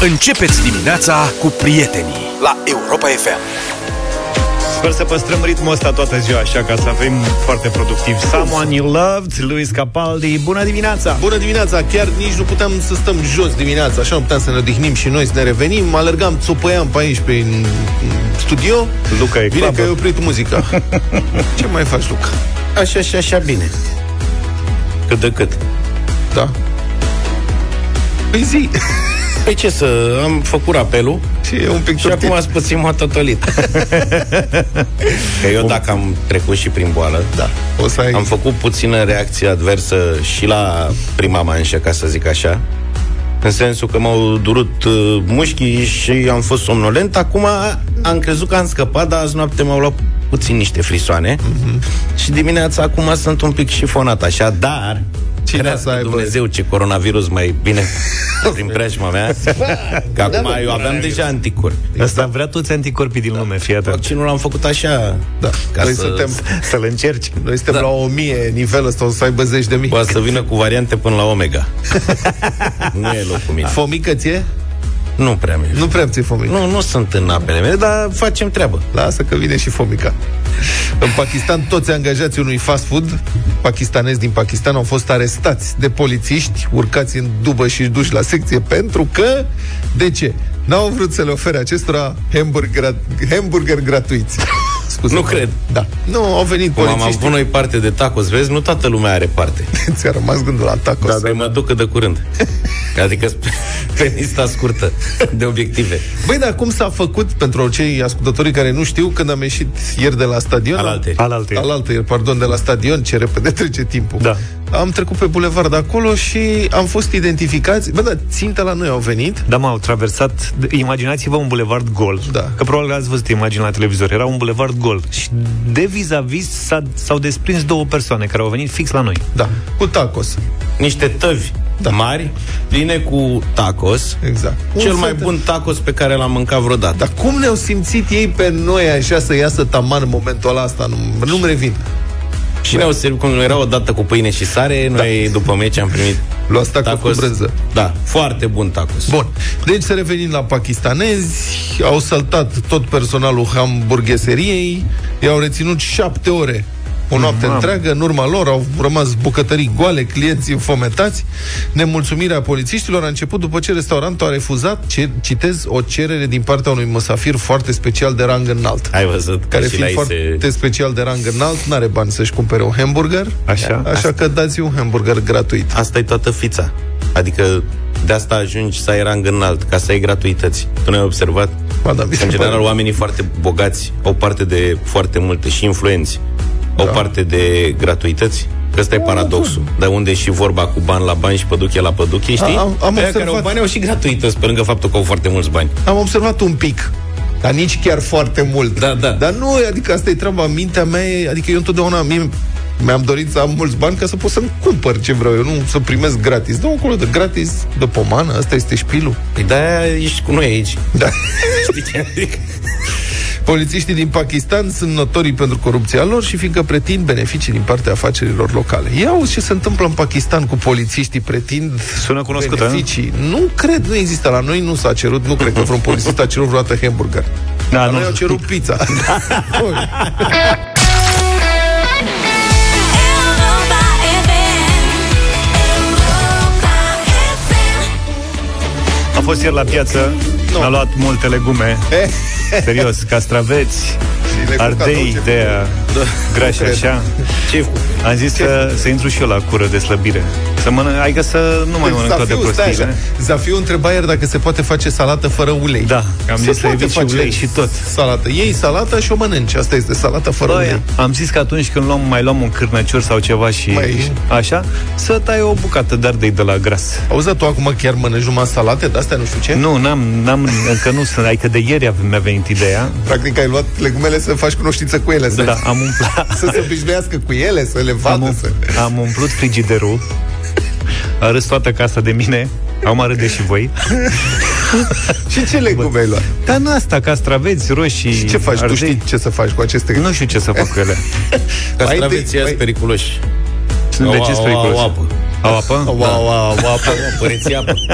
Începeți dimineața cu prietenii la Europa FM. Sper să păstrăm ritmul ăsta toată ziua, așa, ca să avem foarte productiv. Someone You Loved, Luis Capaldi. Bună dimineața! Bună dimineața! Chiar nici nu puteam să stăm jos dimineața, așa nu puteam să ne odihnim și noi, să ne revenim. Alergam, țopăiam pe aici, prin studio. Luca e Bine clabă. că ai oprit muzica. Ce mai faci, Luca? Așa și așa bine. Cât de cât. Da. Păi zi. Păi ce să... Am făcut apelul Și e un pic și acum ați puțin m-a totolit. Că eu dacă am trecut și prin boală, Da. O să ai... am făcut puțină reacție adversă și la prima manșă, ca să zic așa. În sensul că m-au durut uh, mușchii și am fost somnolent. Acum am crezut că am scăpat, dar azi noapte m-au luat puțin niște frisoane. Mhm. Și dimineața acum sunt un pic șifonat așa, dar Cine Cine să aibă- Dumnezeu ce coronavirus mai bine prin preajma mea Că acum eu aveam deja anticorpi Asta vrea toți anticorpii din lume, fii atent. Vaccinul l-am făcut așa Da. Ca Noi să, suntem, Să-l încerci. noi suntem la o mie nivel ăsta, o să aibă zeci de mii. Poate să vină cu variante până la Omega Nu e locul meu Fomică ție? Nu prea mi Nu prea ți-e fomică. nu, nu sunt în apele mele, dar facem treabă Lasă că vine și fomica. În Pakistan, toți angajații unui fast food pakistanezi din Pakistan au fost arestați de polițiști, urcați în dubă și duși la secție pentru că, de ce? N-au vrut să le ofere acestora hamburger, hamburger gratuiți. Scuze. Nu cred. Da. Nu, au venit Cum am polițiștii. avut noi parte de tacos, vezi, nu toată lumea are parte Ți-a rămas gândul la tacos. da, da, mă duc cât de curând Adică pe lista scurtă de obiective Băi, dar cum s-a făcut pentru cei ascultătorii care nu știu, când am ieșit ieri de la stadion... Alalte. Alaltă. Alaltă ieri, pardon, de la stadion, ce repede trece timpul. Da. Am trecut pe bulevard de acolo și am fost identificați. Bă, da, țintă la noi au venit. Da, mă, au traversat, imaginați-vă un bulevard gol. Da. Că probabil ați văzut imagini la televizor. Era un bulevard gol. Și de vis-a-vis s-a, s-au desprins două persoane care au venit fix la noi. Da, cu tacos. Niște tăvi da. mari, pline cu tacos Exact. Cel Un mai fel de- bun tacos pe care l-am mâncat vreodată. Dar cum ne-au simțit ei pe noi așa să iasă taman în momentul ăla asta? Nu, nu-mi revin. Și ne-au servit, cum era o dată cu pâine și sare, noi după meci am primit Luați tacos cu brânză. Da, foarte bun tacos. Bun. Deci să revenim la pakistanezi, au saltat tot personalul hamburgheseriei, i-au reținut șapte ore o noapte Mamă. întreagă, în urma lor au rămas bucătării goale, clienții înfometați. Nemulțumirea polițiștilor a început după ce restaurantul a refuzat, ce, citez, o cerere din partea unui măsafir foarte special de rang înalt. Ai văzut că Care și fiind la ei foarte se... special de rang înalt, n-are bani să-și cumpere un hamburger. Așa? Așa că dați un hamburger gratuit. Asta e toată fița. Adică de asta ajungi să ai rang înalt, ca să ai gratuități. Tu nu ai observat? Ba da, mi se În general, pare. oamenii foarte bogați au parte de foarte multe și influenți au Da. parte de gratuități. Că ăsta e paradoxul. Dar unde e și vorba cu bani la bani și păduche la păduche, știi? am- am Pe aia care observat. au bani au și gratuități, pe lângă faptul că au foarte mulți bani. Am observat un pic dar nici chiar foarte mult. Da, da. Dar nu, adică asta e treaba, mintea mea e, adică eu întotdeauna mie, mi-am dorit să am mulți bani ca să pot să-mi cumpăr ce vreau eu, nu să primesc gratis. Dă acolo de gratis, de pomană, asta este șpilul. Păi de-aia ești cu noi aici. Da. Știi ce zic? Polițiștii din Pakistan sunt notorii pentru corupția lor și fiindcă pretind beneficii din partea afacerilor locale. Ia auzi ce se întâmplă în Pakistan cu polițiștii, pretind Sună cunoscută, beneficii. Nu cred, nu există. La noi nu s-a cerut, nu cred că vreun polițist a cerut vreodată hamburger. Da, La nu. noi au cerut pizza. Europa FM. Europa FM. Am fost ieri la piață, Nu. am luat multe legume. Eh, Serios, castraveți, și le ardei cadou, ce de aia, grași cred. așa. Ce Am zis să, să intru și eu la cură de slăbire. Să mănânc, adică să nu mai mănânc toate Zafiu, stai prostiile. așa. Zafiu întreba ieri dacă se poate face salată fără ulei. Da, am Se zis să poate evit și face ulei și tot. Salată. Iei salata și o mănânci. Asta este salata fără Bă, ulei. am zis că atunci când luăm, mai luăm un cârnăcior sau ceva și Mai- așa, să tai o bucată de ardei de la gras. Auzi, dar tu acum chiar mănânci numai salate de astea, nu știu ce? Nu, n-am, n-am, încă nu sunt, adică de ieri ave- mi-a venit ideea. Practic ai luat legumele să faci cunoștință cu ele, să, Da, am umplat, să se obișnuiască cu ele, să le am, vadă. um, Să... am umplut frigiderul, a râs toată casa de mine, am râde și voi. Și ce legume ai luat? Dar nu asta, castraveți, roșii, Și ce faci? Tu ardei. știi ce să faci cu aceste Nu știu ce să fac cu ele. Castraveții Mai aia întâi- periculoși. Sunt de ce Au- sunt au- au periculoși? apă. Au apă? Au, au, au, au, apă. Păreți apă.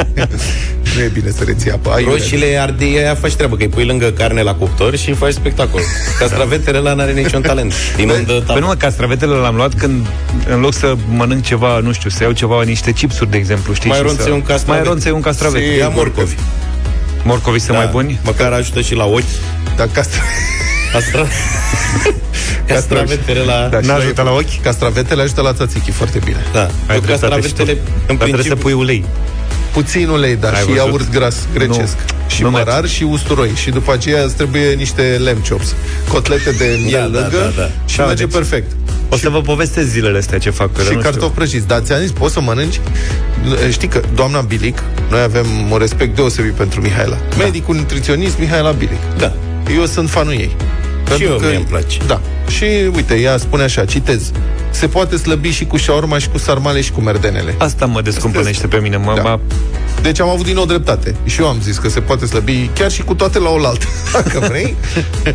Nu e bine să reții apă. Ai Roșiile ardei, aia faci treabă, că îi pui lângă carne la cuptor și faci spectacol. Castravetele ăla n-are niciun talent. Din undă Păi nu, mă, castravetele l-am luat când, în loc să mănânc ceva, nu știu, să iau ceva, niște chipsuri, de exemplu, știi? Mai și ronțăi să... un castravet. Mai ronțăi un castravet. Ia morcovi. Morcovii sunt mai buni? Măcar ajută și la ochi. Dar castra... Astra... Castravetele la... Da, și N-ajută la ochi? Castravetele ajută la țațichi foarte bine. Da. Ai Eu dreptate și tu. castravetele, în Dar trebuie să principiu, pui ulei. Puțin ulei, dar Ai și văzut? iaurt gras grecesc. Nu. Și Nu mărar merge. și usturoi. Și după aceea îți trebuie niște lamb chops. Cotlete de miel da, lângă da, da. și Da, merge deci- perfect. O să vă povestesc zilele astea ce fac. că și nu știu. cartofi prăjiți. Dar ți-am zis, poți să mănânci Știi că doamna Bilic Noi avem un respect deosebit pentru Mihaela Medicul nutriționist Mihaela Bilic Da. Eu sunt fanul ei Și eu, mie îmi place. Da. Și uite, ea spune așa, citez Se poate slăbi și cu șaorma și cu sarmale și cu merdenele Asta mă descumpănește pe mine. Mă, Da. da. Deci am avut din nou dreptate. Și eu am zis că se poate slăbi chiar și cu toate la oaltă, dacă vrei.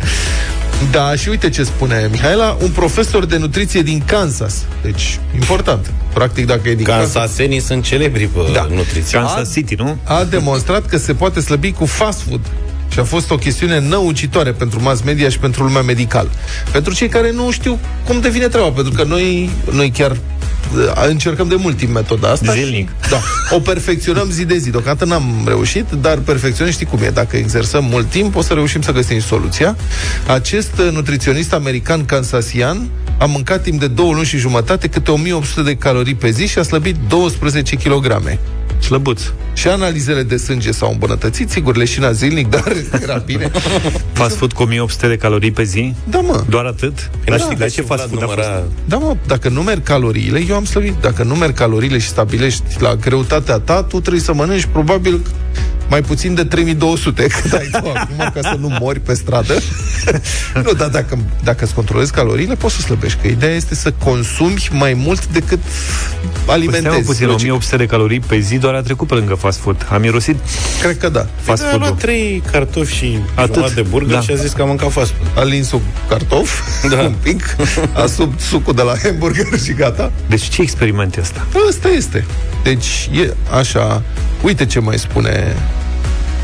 Da, și uite ce spune Mihaela, un profesor de nutriție din Kansas. Deci, important. Practic, dacă e din Kansas, Cansasenii sunt celebri pe Da. nutriție. Kansas City, nu? a demonstrat că se poate slăbi cu fast food. Și a fost o chestiune năucitoare pentru mass media și pentru lumea medicală. Pentru cei care nu știu cum devine treaba, pentru că noi, noi chiar uh, încercăm de mult timp metoda asta. Zilnic. Și, da, o perfecționăm zi de zi. Deocamdată n-am reușit, dar perfecționăm, știi cum e. Dacă exersăm mult timp, o să reușim să găsim soluția. Acest uh, nutriționist american kansasian a mâncat timp de două luni și jumătate câte 1800 de calorii pe zi și a slăbit 12 kg. Slăbuț. Și analizele de sânge s-au îmbunătățit, sigur, leșina zilnic, dar era bine. Fast food cu 1800 de calorii pe zi? Da, mă. Doar atât? Păi Dar nu știți știi de ce fast food a fost? număra... Da, mă, dacă numeri caloriile, eu am slăbit. Dacă numeri caloriile și stabilești la greutatea ta, tu trebuie să mănânci probabil mai puțin de 3200 cât ai tu acum, ca să nu mori pe stradă. nu, dar dacă, dacă îți controlezi caloriile, poți să slăbești. Că ideea este să consumi mai mult decât Păi stai, mă, alimentezi. puțin, logic. 1800 de calorii pe zi doar a trecut pe lângă fast food. Am mirosit Cred că da. fast Da, a luat food-ul. trei cartofi și Atât. jumătate de burger Da. și a zis că a mâncat fast food. A lins un cartof, Da. un pic, a sub sucul de la hamburger și gata. Deci ce experiment e asta? Ăsta este. Deci e așa. Uite ce mai spune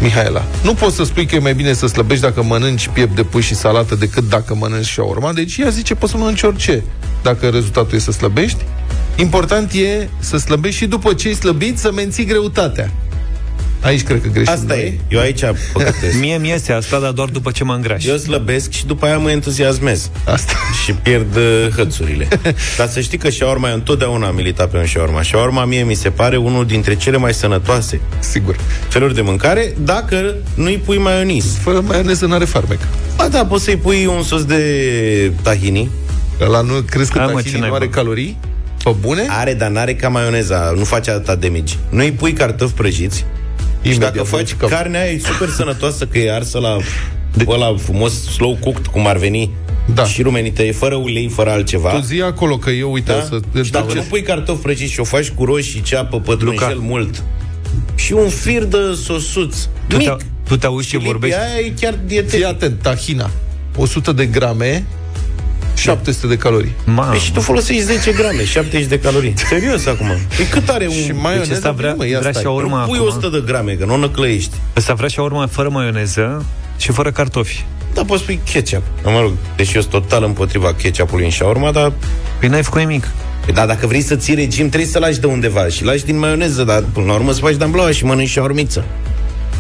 Mihaela. Nu poți să spui că e mai bine să slăbești dacă mănânci piept de pui și salată decât dacă mănânci shawarma. Deci ea zice poți să mănânci orice dacă rezultatul e să slăbești. Important e să slăbești și după ce ai slăbit să menții greutatea. Aici cred că greșim Asta noi. e. Eu aici păcătesc. Mie mi iese asta, dar doar după ce mă îngraș. Eu slăbesc și după aia mă entuziasmez Asta. și pierd uh, hățurile. Dar să știi că shawarma, eu întotdeauna am militat pe un shawarma. Shawarma mie mi se pare unul dintre cele mai sănătoase Sigur. feluri de mâncare dacă nu-i pui maionis. Fără maioneză n-are farmec. Ba da, poți să-i pui un sos de tahini. Ăla nu crezi că Hai, mă, ce tahini nu naiba. are calorii? Pe bune? Are, dar n-are ca maioneza, nu face atâta damage. Nu-i pui cartofi prăjiți și Imediat dacă faci verificăm. carnea aia e super sănătoasă, că e arsă la de... ăla frumos slow cooked, cum ar veni, Da. și rumenită, e fără ulei, fără altceva. Tu zi acolo că eu, uite, Da? o să... Și dacă nu pui cartofi prăjiți și o faci cu roșii, ceapă, pătrunjel mult și un fir de sosuț Tu mic, te, tu te auzi ce Filip, vorbești? aia e chiar Fii dietetic. atent, tahina. 100 de grame, 700 de calorii. Mamă. Păi și tu folosești 10 grame, 70 de calorii. Serios acum. Păi cât are un... Și Deci maioneză, ăsta vrea, mă, ia vrea stai. și urma nu pui acum. 100 de grame, că nu o năclăiești. Ăsta vrea și urma fără maioneză și fără cartofi. Da, poți pui ketchup. Mă rog, deși eu sunt total împotriva ketchupului în shawarma, dar Păi n-ai făcut nimic. Păi Da, dacă vrei să ții regim, trebuie să lași de undeva și lași din maioneză, dar până la urmă să faci damblaua și mănânci și urmiță.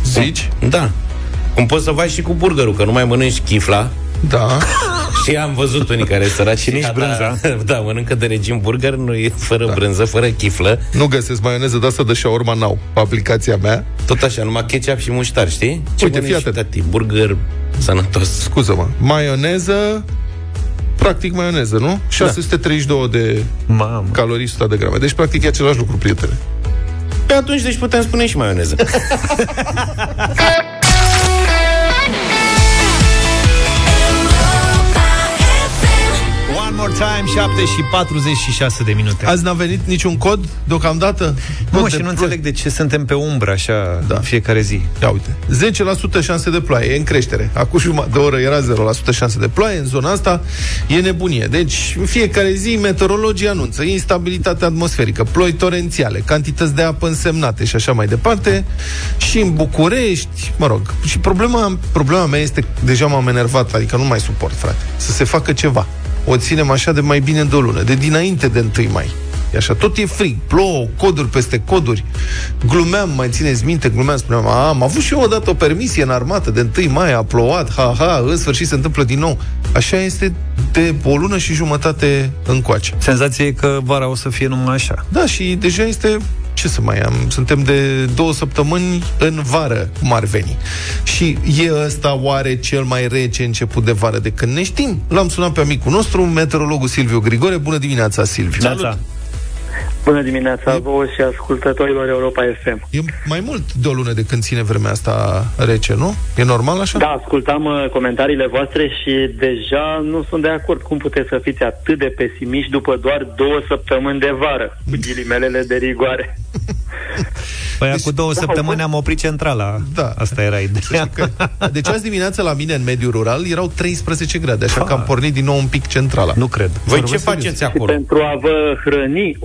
Zici? Da. Cum poți să faci și cu burgerul, că nu mai mănânci chifla. Da. Și am văzut unii care săraci și nici gata, brânza. Da, mănâncă de regim burger, nu e fără da. brânză, fără chiflă. Nu găsesc maioneză de asta de shawarma now pe aplicația mea. Tot așa, numai ketchup și muștar, știi? Ce Uite, mănânci, fii atent. tati? Burger sănătos. Scuză-mă. Maioneză, practic maioneză, nu? 632 de Mamă. calorii 100 de grame. Deci practic e același lucru, prietene. Pe atunci, deci putem spune și maioneză. Time, 7 și 46 de minute. Azi n-a venit niciun cod deocamdată? nu, Cod mă, de și nu ploi? înțeleg de ce suntem pe umbră așa Da. în fiecare zi. Ia uite, 10% șanse de ploaie, e în creștere. Acum jumătate de oră era 0% șanse de ploaie, în zona asta e nebunie. Deci, în fiecare zi, meteorologii anunță instabilitate atmosferică, ploi torențiale, cantități de apă însemnate și așa mai departe. Și în București, mă rog, și problema, problema mea este, deja m-am enervat, adică nu mai suport, frate, să se facă ceva. O ținem așa de mai bine de o lună, de dinainte de 1 mai. E așa, tot e frig, plouă, coduri peste coduri. Glumeam, mai țineți minte, glumeam, spuneam, a, am avut și eu odată o permisie în armată, de 1 mai a plouat, ha, ha, în sfârșit se întâmplă din nou. Așa este de o lună și jumătate încoace. Senzația e că vara o să fie numai așa. Da, și deja este ce să mai am? Suntem de două săptămâni în vară, cum ar veni. Și e ăsta oare cel mai rece început de vară de când ne știm? L-am sunat pe amicul nostru, meteorologul Silviu Grigore. Bună dimineața, Silviu! Neața. Bună dimineața vouă și ascultătorilor Europa FM. E mai mult de o lună de când ține vremea asta rece, nu? E normal așa? Da, ascultam uh, comentariile voastre și deja nu sunt de acord. Cum puteți să fiți atât de pesimiști după doar două săptămâni de vară, cu ghilimelele de rigoare? Păi Deci- cu două Da, săptămâni am oprit centrala. Da. Asta era ideea. Că- Deci azi dimineața la mine în mediul rural erau 13 grade, așa că am pornit din nou un pic centrala. Nu cred. Voi Vorbesc ce serios. faceți Și acolo? pentru a vă hrăni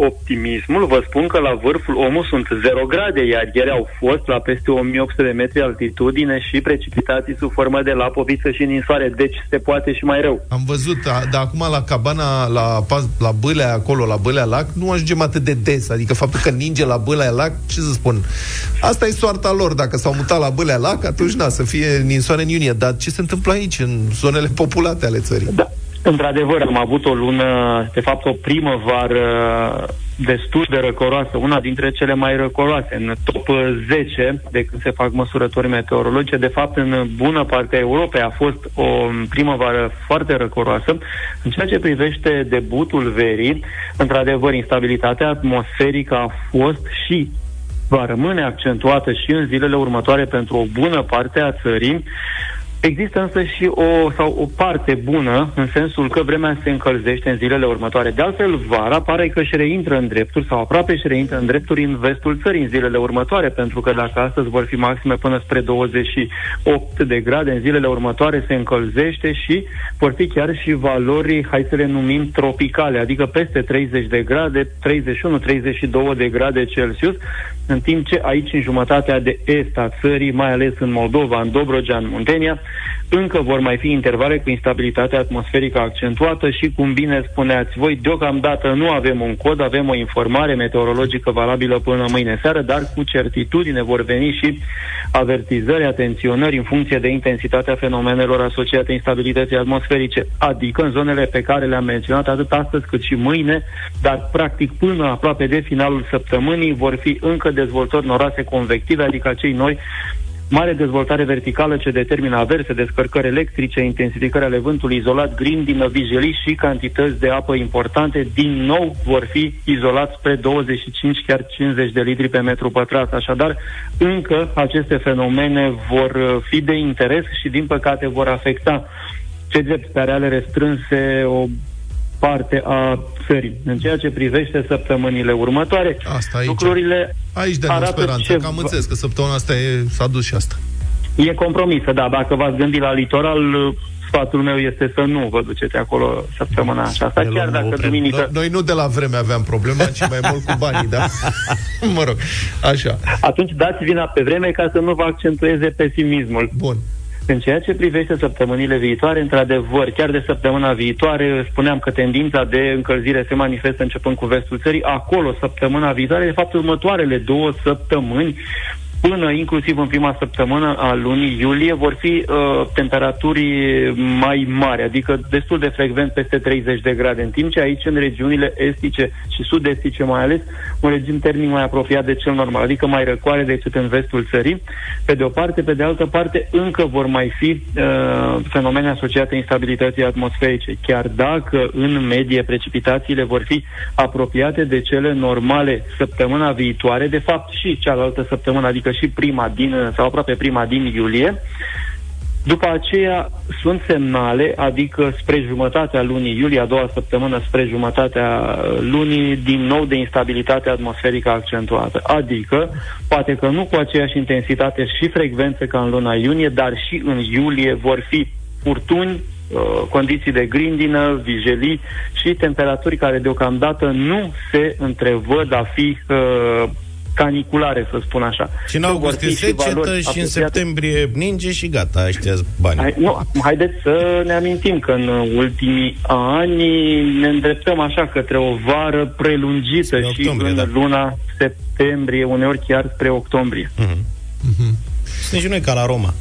optimismul, vă spun că la vârful omul sunt 0 grade, iar ieri au fost la peste 1800 de metri altitudine și precipitații sub formă de lapoviță și ninsoare, deci se poate și mai rău. Am văzut, a- dar acum la cabana, la, Paz- la Bâlea acolo, la Bâlea Lac, nu ajungem atât de des. Adică faptul că ninge la Bâlea Lac, ce să spun, asta e soarta lor. Dacă s-au mutat la Bâlea Lac, atunci na, să fie ninsoare în iunie. Dar ce se întâmplă aici, în zonele populate ale țării? Da, într-adevăr, am avut o lună, de fapt o primăvară destul de răcoroasă, una dintre cele mai răcoroase, în top 10 de când se fac măsurători meteorologice. De fapt, în bună parte a Europei a fost o primăvară foarte răcoroasă. În ceea ce privește debutul verii, într-adevăr, instabilitatea atmosferică a fost și va rămâne accentuată și în zilele următoare pentru o bună parte a țării. Există însă și o, sau o parte bună, în sensul că vremea se încălzește în zilele următoare. De altfel, vara pare că își reintră în drepturi sau aproape își reintră în drepturi în vestul țării în zilele următoare, pentru că dacă astăzi vor fi maxime până spre 28 de grade, în zilele următoare se încălzește și vor fi chiar și valori, hai să le numim tropicale, adică peste 30 de grade, 31-32 de grade Celsius, în timp ce aici, în jumătatea de est a țării, mai ales în Moldova, în Dobrogea, în Muntenia, încă vor mai fi intervale cu instabilitate atmosferică accentuată și, cum bine spuneați voi, deocamdată nu avem un cod, avem o informare meteorologică valabilă până mâine seară, dar cu certitudine vor veni și avertizări, atenționări în funcție de intensitatea fenomenelor asociate instabilității atmosferice, adică în zonele pe care le-am menționat atât astăzi cât și mâine, dar practic până aproape de finalul săptămânii vor fi încă dezvoltări noroase convective, adică acei noi mare dezvoltare verticală ce determină averse, descărcări electrice, intensificări ale vântului izolat, grindină, vijelii și cantități de apă importante, din nou vor fi izolați spre 25, chiar 50 de litri pe metru pătrat. Așadar, încă aceste fenomene vor uh, fi de interes și, din păcate, vor afecta ce drept pe areale restrânse o parte a țării. În ceea ce privește săptămânile următoare, Asta aici. lucrurile Aici de arată speranță, ce că am va- înțeles că săptămâna asta e, s-a dus și asta. E compromisă, da. Dacă v-ați gândit la litoral, sfatul meu este să nu vă duceți acolo săptămâna aceasta, Ne chiar luăm dacă o vreme. duminică... No, noi nu de la vreme aveam problema, ci mai mult cu banii, da? mă rog, așa. Atunci dați vina pe vreme ca să nu vă accentueze pesimismul. Bun. În ceea ce privește săptămânile viitoare, într-adevăr, chiar de săptămâna viitoare, spuneam că tendința de încălzire se manifestă începând cu vestul țării. Acolo, săptămâna viitoare, de fapt, următoarele două săptămâni, până inclusiv în prima săptămână a lunii iulie, vor fi uh, temperaturi mai mari, adică destul de frecvent peste 30 de grade, în timp ce aici, în regiunile estice și sud-estice mai ales, un regim termic mai apropiat de cel normal, adică mai răcoare decât în vestul țării. Pe de o parte, pe de altă parte, încă vor mai fi uh, fenomene asociate instabilității atmosferice, chiar dacă în medie precipitațiile vor fi apropiate de cele normale săptămâna viitoare, de fapt și cealaltă săptămână, adică și prima din, sau aproape prima din iulie, După aceea sunt semnale, adică spre jumătatea lunii iulie, a doua săptămână spre jumătatea lunii, din nou de instabilitate atmosferică accentuată. Adică, poate că nu cu aceeași intensitate și frecvență ca în luna iunie, dar și în iulie vor fi furtuni, uh, condiții de grindină, vijelii și temperaturi care deocamdată nu se întrevăd a fi uh, caniculare, să spun așa. Și în Vor august fi e secetă valori și în apropiate- septembrie ninge și gata, ăștia bani. Hai, nu, acum haideți să ne amintim că în ultimii ani ne îndreptăm așa către o vară prelungită Spre și octombrie, în da. luna septembrie, uneori chiar spre octombrie. Suntem și noi ca la Roma.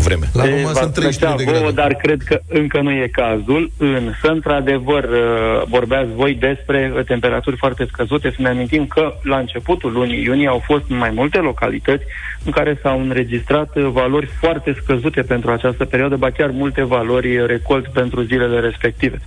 Cu vreme. La Se Roma va sunt 33 de plăcea vouă, grade. dar cred că încă nu e cazul. Însă, într-adevăr, uh, vorbeați voi despre uh, temperaturi foarte scăzute. Să ne amintim că la începutul lunii iunie au fost mai multe localități în care s-au înregistrat uh, valori foarte scăzute pentru această perioadă, ba chiar multe valori uh, recolt pentru zilele respective.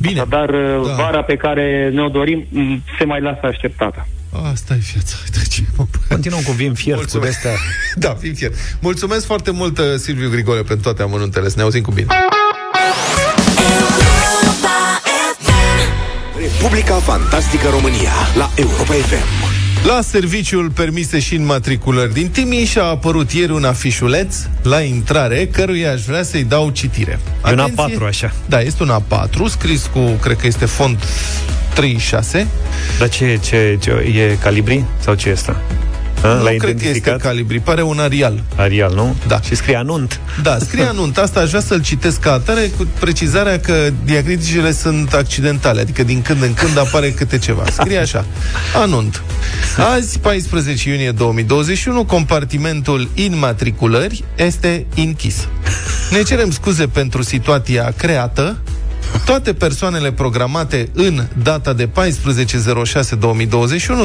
Bine, Dar uh, da. vara pe care ne-o dorim m, se mai lasă așteptată. Asta e viața. Uite ce mă... Continuăm cu vin fiert, cu Mulțumesc. astea. Da, fii fier. Mulțumesc foarte mult, uh, Silviu Grigore, pentru toate amănuntele. Să ne auzim cu bine. Europa FM. Republica Fantastică România la Europa FM. La serviciul permise și înmatriculări din Timiș a apărut ieri un afișuleț la intrare, căruia aș vrea să-i dau citire. E un Atenție- A4 așa. Da, este un A4, scris cu, cred că este font 36. Dar ce, ce, ce, e calibri? Sau ce este? A, nu L-ai cred că este identificat? calibri, pare un Arial. Arial, nu? Da. Și scrie anunt. Da, scrie anunț. Asta aș vrea să-l citesc ca atare, cu precizarea că diacriticile sunt accidentale, adică din când în când apare câte ceva. Scrie așa. Anunt. Azi, 14 iunie 2021, compartimentul înmatriculări este închis. Ne cerem scuze pentru situația creată, toate persoanele programate în data de 14.06.2021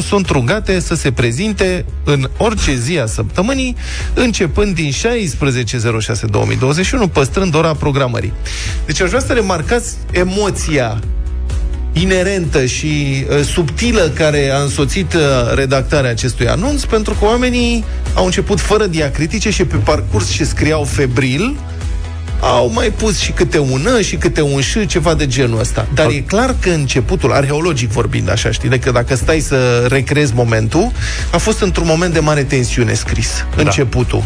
sunt rugate să se prezinte în orice zi a săptămânii, începând din 16.06.2021, păstrând ora programării. Deci aș vrea să remarcați emoția inerentă și uh, subtilă care a însoțit uh, redactarea acestui anunț, pentru că oamenii au început fără diacritice și pe parcurs și scriau febril, au mai pus și câte un N și câte un ș, ceva de genul ăsta. Dar e clar că începutul, arheologic vorbind așa, știi, de că dacă stai să recreezi momentul, a fost într-un moment de mare tensiune scris, da. începutul.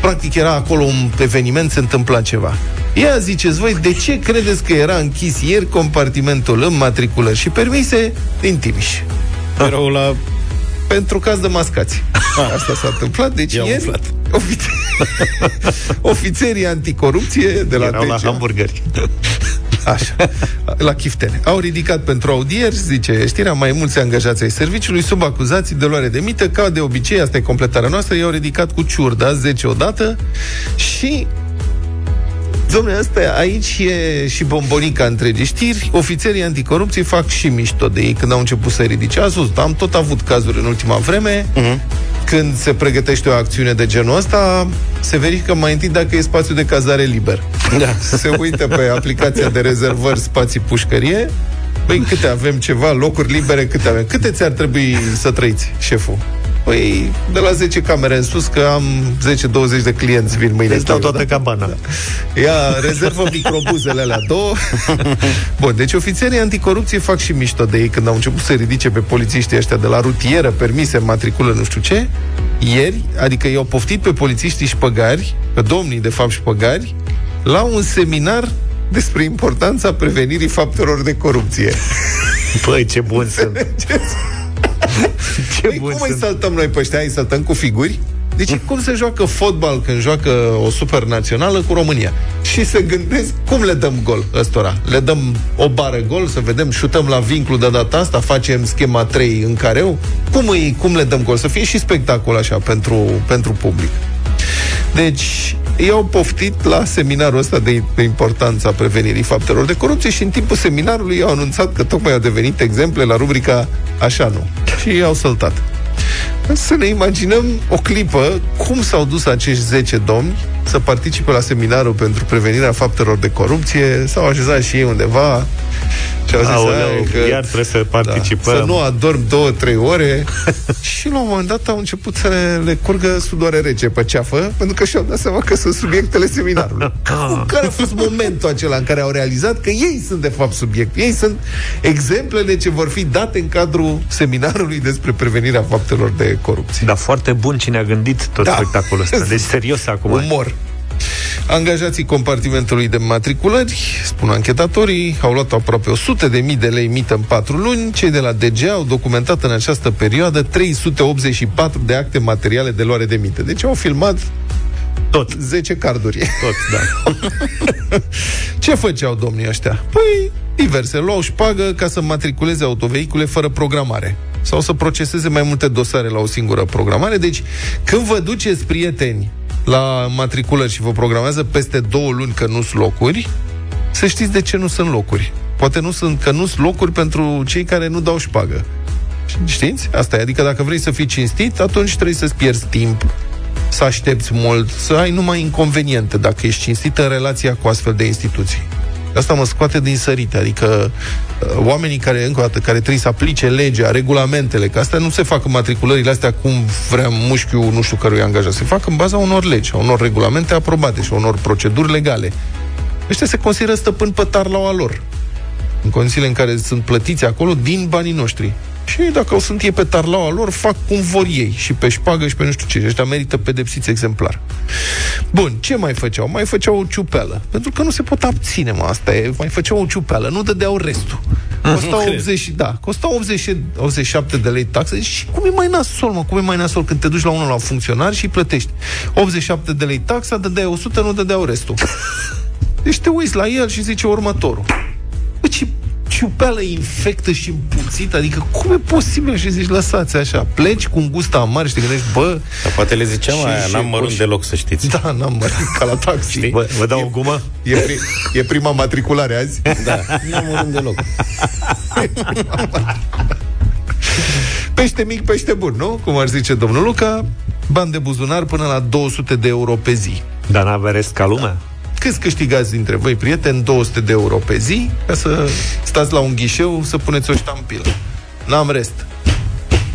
Practic era acolo un eveniment, se întâmpla ceva. Ia ziceți voi, de ce credeți că era închis ieri compartimentul în matriculări și permise din Timiș? Erau la... Pentru caz de mascați. Asta s-a întâmplat, deci I-au ieri umflat. Ofițe- ofițerii anticorupție de la Erau la DGA. hamburgeri. Așa, la chiftene. Au ridicat pentru audieri, zice știrea, mai mulți angajați ai serviciului sub acuzații de luare de mită, ca de obicei, asta e completarea noastră, i-au ridicat cu ciurda, 10 odată și Domnule, asta aici e și bombonica întregi știri. Ofițerii anticorupție fac și mișto de ei când au început să ridice. Ați văzut, am tot avut cazuri în ultima vreme. Uh-huh. Când se pregătește o acțiune de genul ăsta, se verifică mai întâi dacă e spațiu de cazare liber. Da. Se uită pe aplicația de rezervări spații pușcărie. Păi câte avem ceva, locuri libere, câte avem? Câte ți-ar trebui să trăiți, șeful? Păi, de la 10 camere în sus, că am 10-20 de clienți vin mâine. Îți dau să- toată cabana. Ia, rezervă microbuzele alea două. Bun, deci ofițerii anticorupție fac și mișto de ei când au început să ridice pe polițiștii ăștia de la rutieră, permise, matriculă, nu știu ce. Ieri, adică i-au poftit pe polițiștii șpăgari, pe domnii de fapt șpăgari, la un seminar despre importanța prevenirii faptelor de corupție. Păi, ce bun sunt. Ce Păi bun cum îi sunt. saltăm noi pe ăștia? Îi saltăm cu figuri? Deci cum se joacă fotbal când joacă o supernațională cu România? Și se gândesc cum le dăm gol ăstora. Le dăm o bară gol, să vedem, șutăm la vinclu de data asta, facem schema 3 în careu? Cum, îi, cum le dăm gol? Să fie și spectacol așa pentru, pentru public. Deci, ei au poftit la seminarul ăsta de, de importanța prevenirii faptelor de corupție și în timpul seminarului au anunțat că tocmai au devenit exemple la rubrica Așa nu. Și i-au săltat. Să ne imaginăm o clipă cum s-au dus acești 10 domni să participe la seminarul pentru prevenirea faptelor de corupție, s-au așezat și ei undeva și au zis, Aoleu, "Hai că, iar trebuie să participăm. să nu adorm două, trei ore și la un moment dat au început să le, le curgă sudoare rece pe ceafă, pentru că și-au dat seama că sunt subiectele seminarului. care a fost momentul acela în care au realizat că ei sunt de fapt subiect. Ei sunt exemplele ce vor fi date în cadrul seminarului despre prevenirea faptelor de corupție. Dar foarte bun cine a gândit tot Da. spectacolul ăsta. Deci serios acum. Umor. Angajații compartimentului de matriculări, spun anchetatorii, au luat aproape 100 de mii de lei mită în 4 luni. Cei de la DG au documentat în această perioadă 384 de acte materiale de luare de mită. Deci au filmat Tot. 10 carduri. Tot, da. Ce făceau domnii ăștia? Păi, diverse. Luau șpagă ca să matriculeze autovehicule fără programare sau să proceseze mai multe dosare la o singură programare. Deci, când vă duceți, prieteni, la matriculări și vă programează peste două luni că nu sunt locuri, să știți de ce nu sunt locuri. Poate nu sunt, că nu sunt locuri pentru cei care nu dau șpagă. Știți? Asta e. Adică dacă vrei să fii cinstit, atunci trebuie să-ți pierzi timp, să aștepți mult, să ai numai inconveniente dacă ești cinstit în relația cu astfel de instituții. Asta mă scoate din sărite, adică uh, oamenii care, încă o dată, care trebuie să aplice legea, regulamentele, că astea nu se fac în matriculările astea cum vrea mușchiul nu știu cărui angajat, se fac în baza unor legi, a unor regulamente aprobate și a unor proceduri legale. Ăștia se consideră stăpân pe tarlaua lor în condițiile în care sunt plătiți acolo din banii noștri. Și dacă o sunt ei pe tarlaua lor, fac cum vor ei. Și pe șpagă și pe nu știu ce. Și ăștia merită pedepsiți exemplar. Bun, ce mai făceau? Mai făceau o ciupeală. Pentru că nu se pot abține, mă, asta e. Mai făceau o ciupeală, nu dădeau restul. Costa 80, da, costa 80, 87 de lei taxe. Și cum e mai nasol, mă? Cum e mai nasol când te duci la unul la funcționar și îi plătești 87 de lei taxa, dădeai 100, nu dădeau restul. Deci te uiți la el și zice următorul. Bă, ce ciupeală infectă și împuțită, adică cum e posibil și zici, lăsați așa, pleci cu un gust amar și te gândești, bă, Dar poate le ziceam Și- aia, și- n-am mărunt și- deloc, să știți. da, n-am mărit ca la taxi. Vă, vă dau o gumă? E, pri- e prima matriculare azi. Da, n-am mărunt deloc. Pește mic, pește bun, nu? Cum ar zice domnul Luca, bani de buzunar până la 200 de euro pe zi. Dar n-avea rest ca lumea? Câți câștigați dintre voi, prieteni, 200 de euro pe zi, ca să stați la un ghișeu să puneți o ștampilă. N-am rest.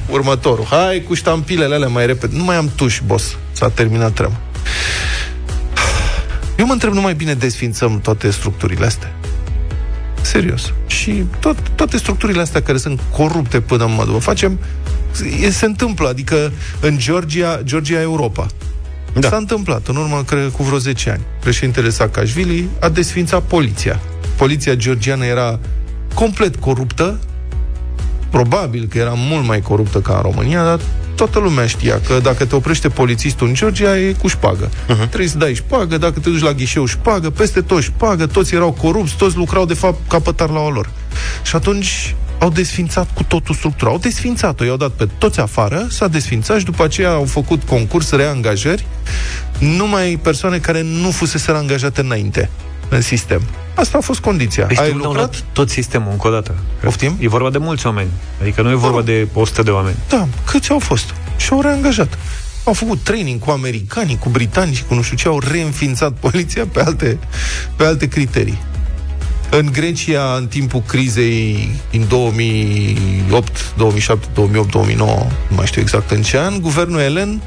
Următorul. Hai cu ștampilele alea mai repede. Nu mai am tuș, boss. S-a terminat treaba. Eu mă întreb, nu mai bine desfințăm toate structurile astea? Serios. Și tot, toate structurile astea care sunt corupte până în măduvă, facem... E, se întâmplă, adică în Georgia, Georgia Europa. Da. S-a întâmplat în urmă, cred, cu vreo 10 ani. Președintele Saakashvili a desfințat poliția. Poliția georgiană era complet coruptă, probabil că era mult mai coruptă ca în România, dar toată lumea știa că dacă te oprește polițistul în Georgia, e cu șpagă. Uh-huh. Trebuie să dai șpagă, dacă te duci la ghișeu șpagă, peste tot șpagă, toți erau corupți, toți lucrau de fapt ca pe tarlaua lor. Și atunci au desfințat cu totul structura. Au desfințat-o, i-au dat pe toți afară, s-a desfințat și după aceea au făcut concurs, reangajări, numai persoane care nu fusese angajate înainte în sistem. Asta a fost condiția. Deci Ai tu au lucrat? luat tot sistemul încă o dată. Poftim? E vorba de mulți oameni. Adică nu e vorba Da. de 100 de oameni. Da, câți au fost? Și au reangajat. Au făcut training cu americanii, cu britanici, cu nu știu ce, au reînființat poliția pe alte, pe alte criterii. În Grecia, în timpul crizei din 2008, 2007, 2008, 2009, nu mai știu exact în ce an, guvernul elen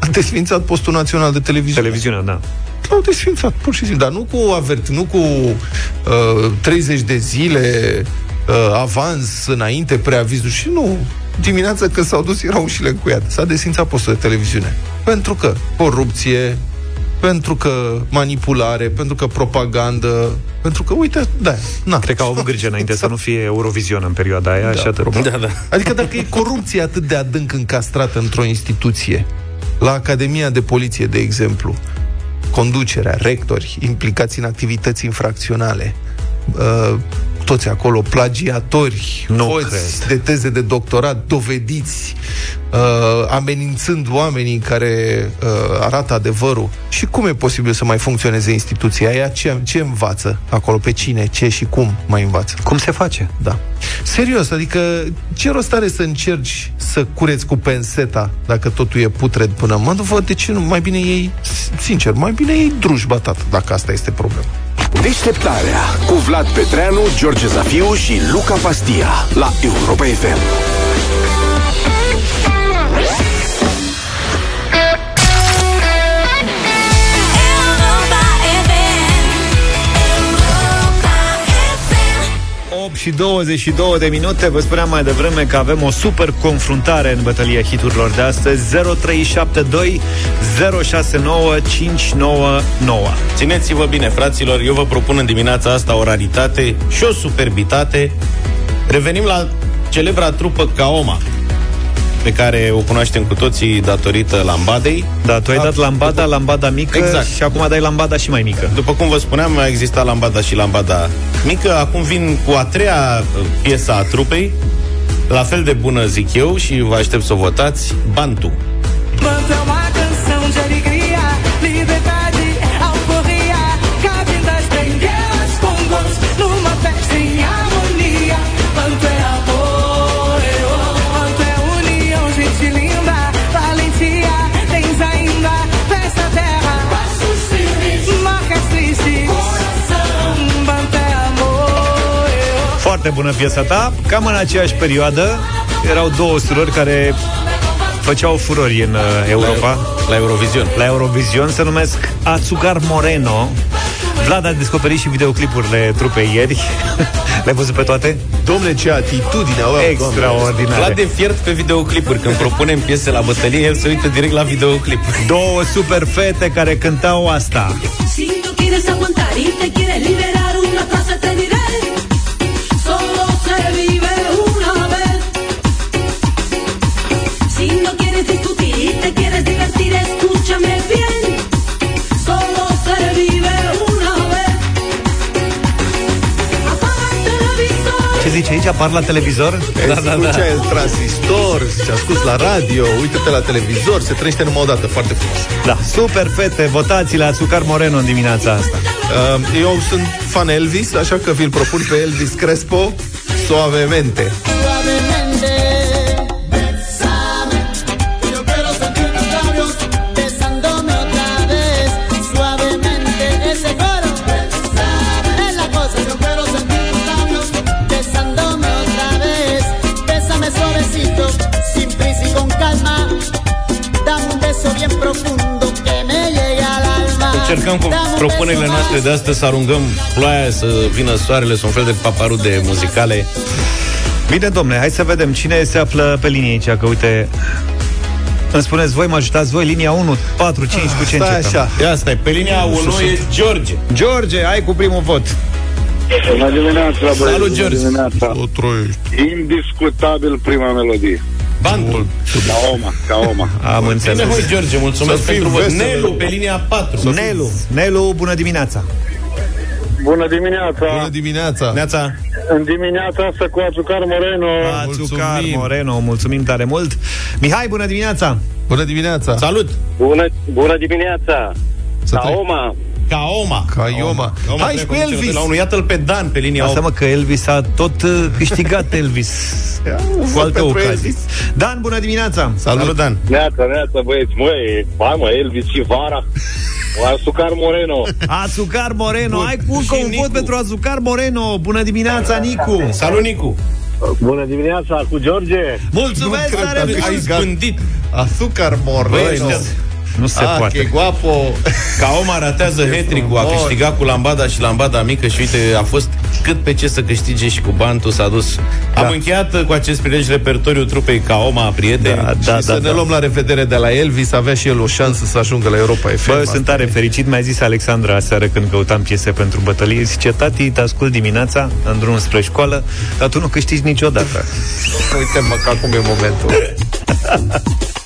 a desfințat postul național de televiziune. Televiziunea, da. L-au desfințat, pur și simplu. Dar nu cu avert, nu cu uh, 30 de zile uh, avans înainte, preavizul și nu. Dimineața când s-au dus erau ușile încuiate. S-a desfințat postul de televiziune. Pentru că corupție, pentru că manipulare, pentru că propagandă, pentru că, uite, da, na. Cred că au avut grijă înainte să nu fie Eurovision în perioada aia Da, și atât. probabil. Da, da. Adică dacă e corupție atât de adânc încastrată într-o instituție, la Academia de Poliție, de exemplu, conducerea, rectori, implicați în activități infracționale, uh, toți acolo plagiatori, Nu hoți cred. de teze de doctorat, dovediți, uh, amenințând oamenii care uh, arată adevărul. Și cum e posibil să mai funcționeze instituția aia? Ce, ce învață acolo? Pe cine? Ce și cum mai învață? Cum se face? Da. Serios, adică ce rost are să încerci să cureți cu penseta dacă totul e putred până mă nu văd de ce nu, mai bine ei, sincer, mai bine ei drujba tată, dacă asta este problema. Deșteptarea cu Vlad Petreanu, George Zafiu și Luca Pastia la Europa FM. Și 22 de minute. Vă spuneam mai devreme că avem o super confruntare în bătălia hiturilor de astăzi. 0372 069 599 Țineți-vă bine, fraților, eu vă propun în dimineața asta o raritate și o superbitate. Revenim la celebra trupă Kaoma, pe care o cunoaștem cu toții datorită lambadei. Da, tu ai dat lambada, lambada mică Exact. Și acum dai lambada și mai mică După cum vă spuneam, a existat lambada și lambada mică. Acum vin cu a treia uh, piesă a trupei, la fel de bună, zic eu, și vă aștept să o votați, Bantu. Banto Foarte bună piesa ta Cam în aceeași perioadă Erau două surori care făceau furori în uh, Europa La Eurovision. La Eurovision se numesc Azucar Moreno Vlad a descoperit și videoclipurile trupei ieri Le-ai văzut pe toate? Domne, ce atitudine au Extraordinar Vlad de fiert pe videoclipuri. Când propunem piese la bătălie, el se uită direct la videoclipuri. Două super fete care cântau asta Si no quieres aguantar y te quieres liberar, escúchame bien. Solo se vive una vez. Apaga el televisor. Ce zice aici? Apar la televizor? Da, da, da. el transistor, se ascult la radio, uite-te la televizor, se trăiește numai o dată, foarte frumos. Da, super fete, votați la Azucar Moreno în dimineața asta Uh, eu sunt fan Elvis, așa că vi-l propun pe Elvis Crespo, suavemente. Suavemente, Încercăm cu Dame un propunerile beso noastre más de astăzi să arungăm ploaia, să vină soarele, sunt un fel de paparude muzicale. Bine, domne, hai să vedem cine se află pe linie aici, că uite... Îmi spuneți voi, mă ajutați voi, linia 1, 4, 5, cu ce Stai începem? așa. Ia stai, pe linia 1 e George. George, ai cu primul vot. Bună dimineața, băieți. Salut, Bună George. dimineața. O troiești. Indiscutabil prima melodie. Bantul. Ca oma, ca oma. Am Bine, înțeles. voi, George, mulțumesc Să fii pentru vot. vesel. Nelu, pe linia 4. Nelu, Nelu, bună dimineața. Bună dimineața. Bună dimineața! Neața. În dimineața asta cu Azucar Moreno. Azucar Mulțumim. Moreno, mulțumim tare mult. Mihai, bună dimineața. Bună dimineața! Salut. Bună, bună dimineața. Să Ca trăi- oma. Ca Oma. Ca Ioma. Oma Hai trebuie și cu conducerea Elvis! de La unul. Iată-l pe Dan pe linia Asta 8. mă că Elvis a tot uh, câștigat Elvis cu vot alte pentru ocazii. Elvis. Dan, bună dimineața. Salut, Salut, Dan. Neața, neața, băieți. Măi, hai mă, Elvis și Vara. Cu Azucar Moreno. Azucar Moreno, Bun. ai cu încă Și un Nicu. vot pentru Azucar Moreno. Bună dimineața, Nicu. Salut, Nicu. Bună dimineața cu George. Mulțumesc Nu cred tare că mult. Ai câștigat. spândit. Azucar Moreno. Băi, Nu se ah, poate. che guapo! Ca Oma ratează hat-trick-ul, a frumos. câștigat cu lambada și lambada mică și uite, a fost cât pe ce să câștige și cu bantul s-a dus. Da. Am încheiat uh, cu acest prilej repertoriul trupei Ca Oma, prieteni. Da, și da, să da, ne da. luăm la revedere de la Elvis, avea și el o șansă să ajungă la Europa FM. Bă, eu Asta sunt tare fericit, mi-a zis Alexandra aseară când căutam piese pentru bătălie. Zice, tati, te ascult dimineața în drum spre școală, dar tu nu câștigi niciodată. Uite mă că acum e momentul.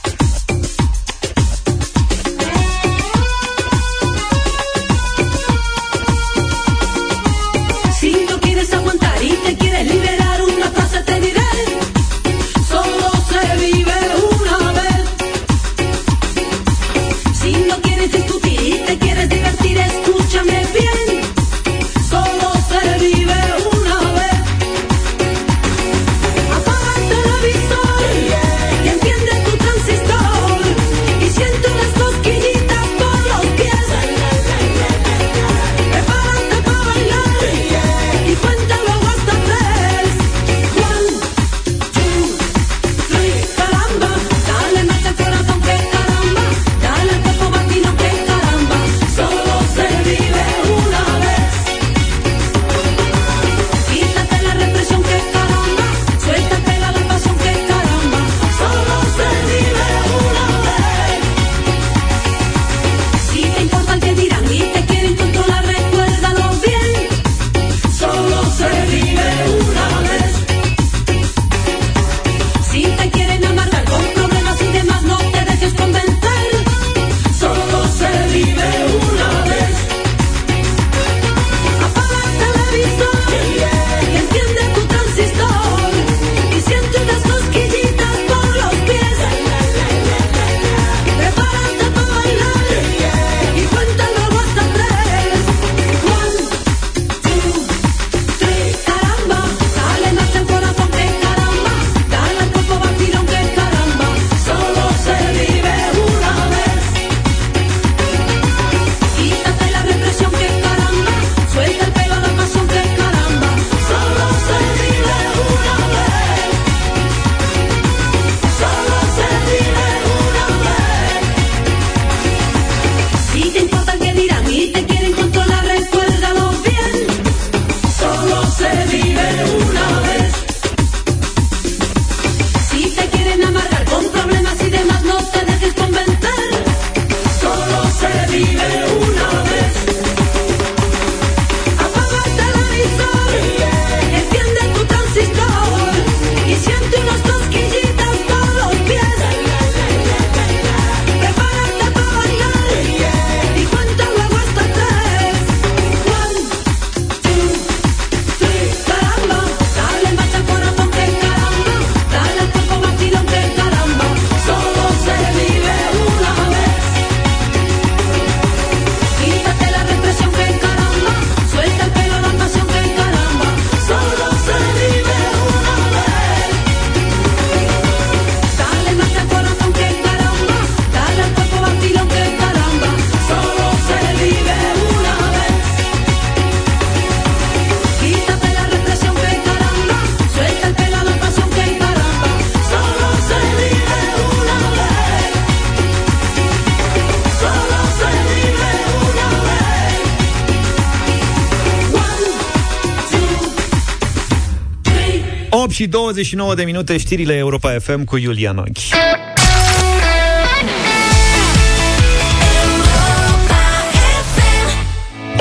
și 29 de minute știrile Europa FM cu Iulian Ochi.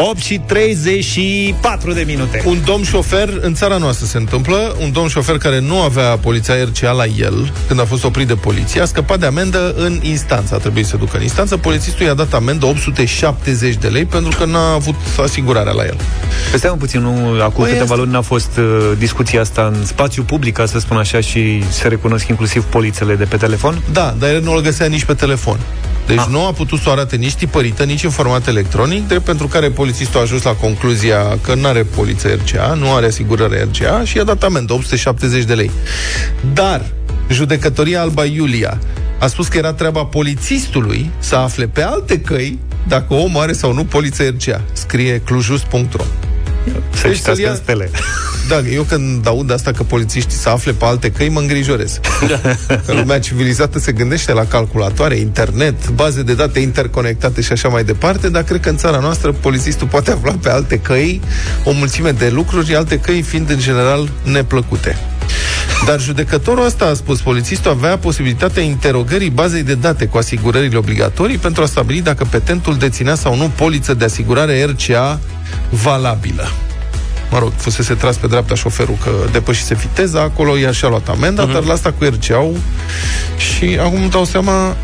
Opt și 34 de minute. Un domn șofer, în țara noastră se întâmplă, un domn șofer care nu avea poliția RCA la el, când a fost oprit de poliție, a scăpat de amendă în instanță. A trebuit să ducă în instanță. Polițistul i-a dat amendă 870 de lei pentru că n-a avut asigurarea la el. Păi Stai un puțin, nu, acum Păi câteva asta- luni a fost uh, discuția asta în spațiu public, ca să spun așa, și se recunosc inclusiv polițele de pe telefon? Da, dar el nu o găsea nici pe telefon. Deci Ah. nu a putut să o arate nici tipărită, nici în format electronic, drept pentru care polițistul a ajuns la concluzia că nu are poliță RCA, nu are asigurare RCA și i-a dat amendă, 870 de lei. Dar judecătoria Alba Iulia a spus că era treaba polițistului să afle pe alte căi dacă omul are sau nu poliță RCA. Scrie clujus.ro Să Deci citească să-l ia- în stele. Da, eu când aud asta că polițiștii să afle pe alte căi, mă îngrijorez. Că lumea civilizată se gândește la calculatoare, internet, baze de date interconectate și așa mai departe, dar cred că în țara noastră polițistul poate afla pe alte căi o mulțime de lucruri, alte căi fiind în general neplăcute. Dar judecătorul ăsta a spus, polițistul avea posibilitatea interogării bazei de date cu asigurările obligatorii pentru a stabili dacă petentul deținea sau nu poliță de asigurare RCA valabilă mă rog, fusese tras pe dreapta șoferul că depășise viteza, acolo i-a și-a luat amenda, uh-huh. dar la asta cu rca și acum îmi dau seama